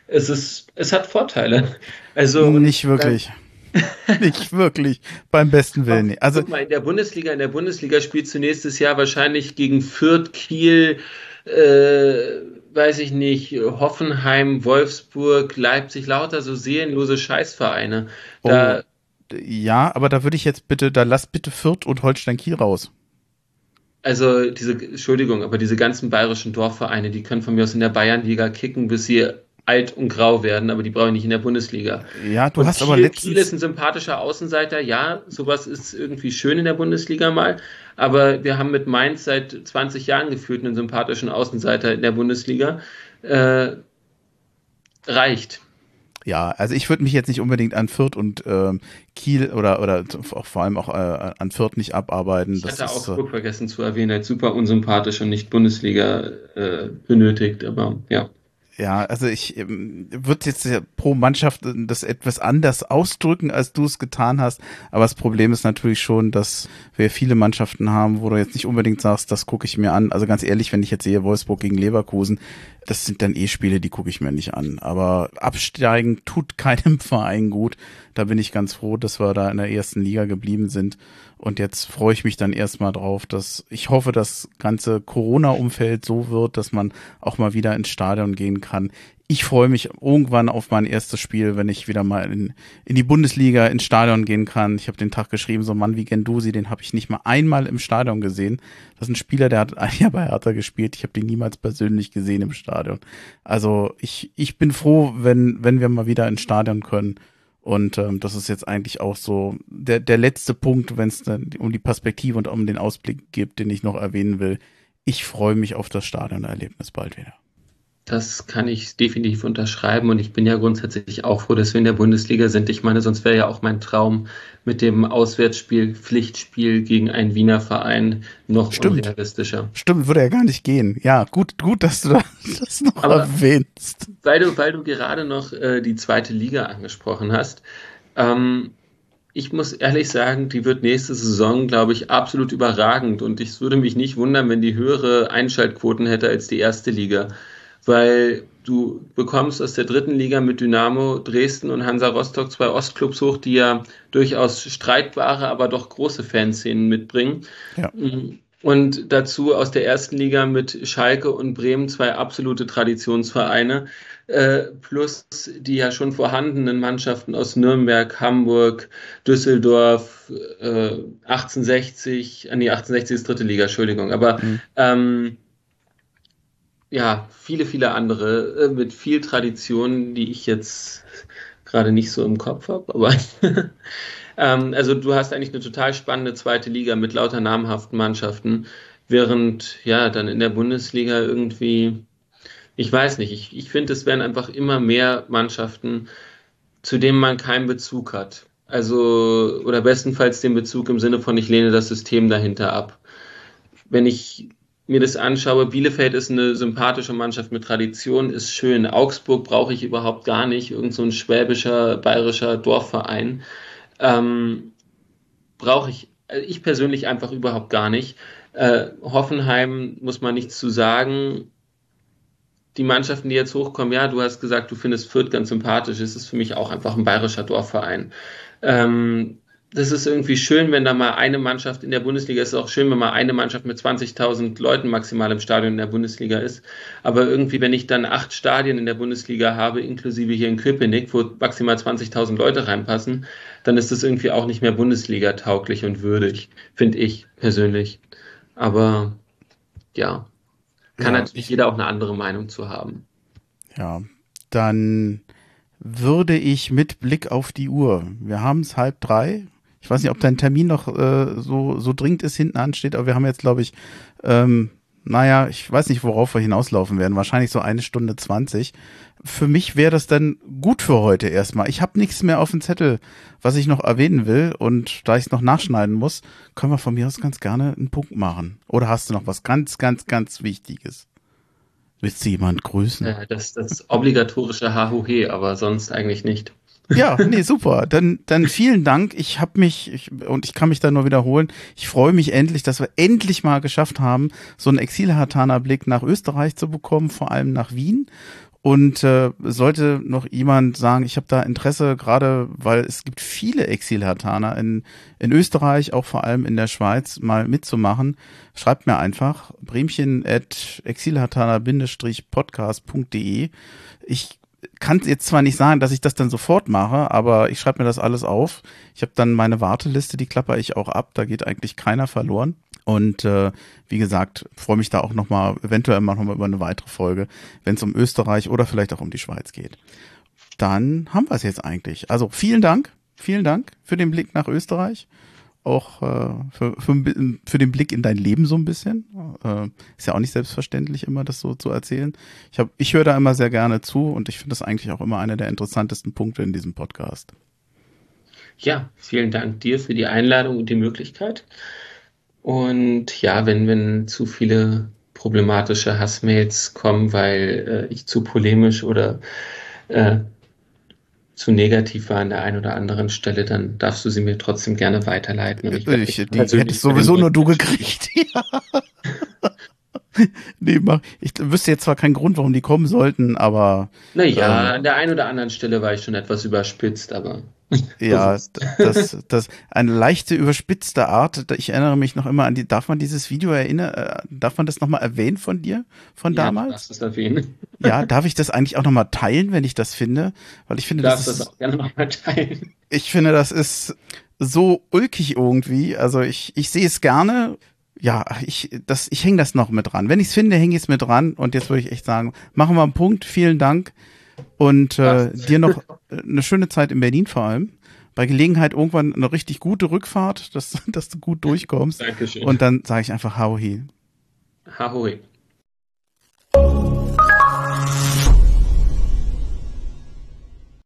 Es ist, es hat Vorteile. Also nicht wirklich. Dann, (laughs) Nicht wirklich, beim besten Willen. Also Guck mal, in der Bundesliga, in der Bundesliga spielst du nächstes Jahr wahrscheinlich gegen Fürth, Kiel, äh, weiß ich nicht, Hoffenheim, Wolfsburg, Leipzig, lauter so seelenlose Scheißvereine. Da, oh, ja, aber da würde ich jetzt bitte, da lass bitte Fürth und Holstein Kiel raus. Also diese, Entschuldigung, aber diese ganzen bayerischen Dorfvereine, die können von mir aus in der Bayernliga kicken, bis sie alt und grau werden, aber die brauche ich nicht in der Bundesliga. Ja, du und hast Kiel, aber letztens... Kiel ist ein sympathischer Außenseiter, ja, sowas ist irgendwie schön in der Bundesliga mal, aber wir haben mit Mainz seit 20 Jahren gefühlt einen sympathischen Außenseiter in der Bundesliga. Äh, reicht. ja, also ich würde mich jetzt nicht unbedingt an Fürth und ähm, Kiel oder oder auch vor allem auch äh, an Fürth nicht abarbeiten. Ich das hatte ist, Augsburg äh, vergessen zu erwähnen, als super unsympathisch und nicht Bundesliga äh, benötigt, aber ja. Ja, also ich ähm, würde jetzt pro Mannschaft das etwas anders ausdrücken, als du es getan hast. Aber das Problem ist natürlich schon, dass wir viele Mannschaften haben, wo du jetzt nicht unbedingt sagst, das gucke ich mir an. Also ganz ehrlich, wenn ich jetzt sehe Wolfsburg gegen Leverkusen, das sind dann eh Spiele, die gucke ich mir nicht an. Aber absteigen tut (laughs) keinem Verein gut. Da bin ich ganz froh, dass wir da in der ersten Liga geblieben sind. Und jetzt freue ich mich dann erstmal drauf, dass ich hoffe, das ganze Corona-Umfeld so wird, dass man auch mal wieder ins Stadion gehen kann. Ich freue mich irgendwann auf mein erstes Spiel, wenn ich wieder mal in, in die Bundesliga ins Stadion gehen kann. Ich habe den Tag geschrieben, so ein Mann wie Gendusi, den habe ich nicht mal einmal im Stadion gesehen. Das ist ein Spieler, der hat ein Jahr bei Hertha gespielt. Ich habe den niemals persönlich gesehen im Stadion. Also ich, ich bin froh, wenn, wenn wir mal wieder ins Stadion können. Und ähm, das ist jetzt eigentlich auch so der, der letzte Punkt, wenn es dann um die Perspektive und um den Ausblick geht, den ich noch erwähnen will. Ich freue mich auf das Stadionerlebnis bald wieder. Das kann ich definitiv unterschreiben und ich bin ja grundsätzlich auch froh, dass wir in der Bundesliga sind. Ich meine, sonst wäre ja auch mein Traum mit dem Auswärtsspiel, Pflichtspiel gegen einen Wiener Verein noch Stimmt. unrealistischer. Stimmt, würde ja gar nicht gehen. Ja, gut, gut, dass du (laughs) das noch Aber erwähnst. Weil du, weil du gerade noch äh, die zweite Liga angesprochen hast. Ähm, ich muss ehrlich sagen, die wird nächste Saison, glaube ich, absolut überragend und ich würde mich nicht wundern, wenn die höhere Einschaltquoten hätte als die erste Liga weil du bekommst aus der dritten Liga mit Dynamo Dresden und Hansa Rostock zwei Ostclubs hoch, die ja durchaus streitbare, aber doch große Fanszenen mitbringen. Ja. Und dazu aus der ersten Liga mit Schalke und Bremen zwei absolute Traditionsvereine, äh, plus die ja schon vorhandenen Mannschaften aus Nürnberg, Hamburg, Düsseldorf, äh, 1860, äh, nee, 1860 ist dritte Liga, Entschuldigung, aber mhm. ähm, ja, viele, viele andere äh, mit viel Tradition, die ich jetzt gerade nicht so im Kopf habe, aber (laughs) ähm, also du hast eigentlich eine total spannende zweite Liga mit lauter namhaften Mannschaften, während ja dann in der Bundesliga irgendwie, ich weiß nicht, ich, ich finde, es werden einfach immer mehr Mannschaften, zu denen man keinen Bezug hat. Also, oder bestenfalls den Bezug im Sinne von, ich lehne das System dahinter ab. Wenn ich mir das anschaue, Bielefeld ist eine sympathische Mannschaft mit Tradition, ist schön. Augsburg brauche ich überhaupt gar nicht, irgend so ein schwäbischer, bayerischer Dorfverein. Ähm, brauche ich, äh, ich persönlich einfach überhaupt gar nicht. Äh, Hoffenheim muss man nichts zu sagen. Die Mannschaften, die jetzt hochkommen, ja, du hast gesagt, du findest Fürth ganz sympathisch. Es ist für mich auch einfach ein bayerischer Dorfverein. Ähm, das ist irgendwie schön, wenn da mal eine Mannschaft in der Bundesliga ist. Es ist auch schön, wenn mal eine Mannschaft mit 20.000 Leuten maximal im Stadion in der Bundesliga ist. Aber irgendwie, wenn ich dann acht Stadien in der Bundesliga habe, inklusive hier in Köpenick, wo maximal 20.000 Leute reinpassen, dann ist das irgendwie auch nicht mehr Bundesliga tauglich und würdig, finde ich persönlich. Aber ja, kann ja, natürlich jeder auch eine andere Meinung zu haben. Ja, dann würde ich mit Blick auf die Uhr, wir haben es halb drei, ich weiß nicht, ob dein Termin noch äh, so, so dringend ist, hinten ansteht, aber wir haben jetzt, glaube ich, ähm, naja, ich weiß nicht, worauf wir hinauslaufen werden. Wahrscheinlich so eine Stunde zwanzig. Für mich wäre das dann gut für heute erstmal. Ich habe nichts mehr auf dem Zettel, was ich noch erwähnen will. Und da ich es noch nachschneiden muss, können wir von mir aus ganz gerne einen Punkt machen. Oder hast du noch was ganz, ganz, ganz Wichtiges? Willst du jemand grüßen? Ja, das, das obligatorische Hahuhe, aber sonst eigentlich nicht. Ja, nee, super. Dann, dann vielen Dank. Ich habe mich, ich, und ich kann mich da nur wiederholen, ich freue mich endlich, dass wir endlich mal geschafft haben, so einen Exil-Hartaner-Blick nach Österreich zu bekommen, vor allem nach Wien. Und äh, sollte noch jemand sagen, ich habe da Interesse, gerade weil es gibt viele Exil-Hartaner in, in Österreich, auch vor allem in der Schweiz, mal mitzumachen, schreibt mir einfach bremchen at exilhartaner-podcast.de. Ich kann jetzt zwar nicht sagen, dass ich das dann sofort mache, aber ich schreibe mir das alles auf. Ich habe dann meine Warteliste, die klapper ich auch ab. Da geht eigentlich keiner verloren. Und äh, wie gesagt, freue mich da auch nochmal, eventuell mal nochmal über eine weitere Folge, wenn es um Österreich oder vielleicht auch um die Schweiz geht. Dann haben wir es jetzt eigentlich. Also vielen Dank, vielen Dank für den Blick nach Österreich. Auch äh, für, für, für, den Blick in dein Leben so ein bisschen. Äh, ist ja auch nicht selbstverständlich immer, das so zu erzählen. Ich, ich höre da immer sehr gerne zu und ich finde das eigentlich auch immer einer der interessantesten Punkte in diesem Podcast. Ja, vielen Dank dir für die Einladung und die Möglichkeit. Und ja, wenn, wenn zu viele problematische Hassmails kommen, weil äh, ich zu polemisch oder äh, zu negativ war an der einen oder anderen Stelle, dann darfst du sie mir trotzdem gerne weiterleiten. ich, ich die hättest sowieso nur du gekriegt. (laughs) (laughs) nee, mach, ich wüsste jetzt zwar keinen Grund, warum die kommen sollten, aber. Naja, ähm, an der einen oder anderen Stelle war ich schon etwas überspitzt, aber. (laughs) Ja, das, (laughs) das, eine leichte überspitzte Art. Ich erinnere mich noch immer an die, darf man dieses Video erinnern, äh, darf man das nochmal erwähnen von dir, von ja, damals? Das erwähnen. Ja, darf ich das eigentlich auch nochmal teilen, wenn ich das finde? Weil ich finde, das, das ist, auch gerne nochmal teilen. Ich finde, das ist so ulkig irgendwie. Also ich, ich sehe es gerne. Ja, ich, das, ich hänge das noch mit dran. Wenn ich es finde, hänge ich es mit dran. Und jetzt würde ich echt sagen, machen wir einen Punkt. Vielen Dank. Und äh, dir noch eine schöne Zeit in Berlin vor allem. Bei Gelegenheit irgendwann eine richtig gute Rückfahrt, dass, (laughs) dass du gut durchkommst. Dankeschön. Und dann sage ich einfach Hauhi. Hauhi.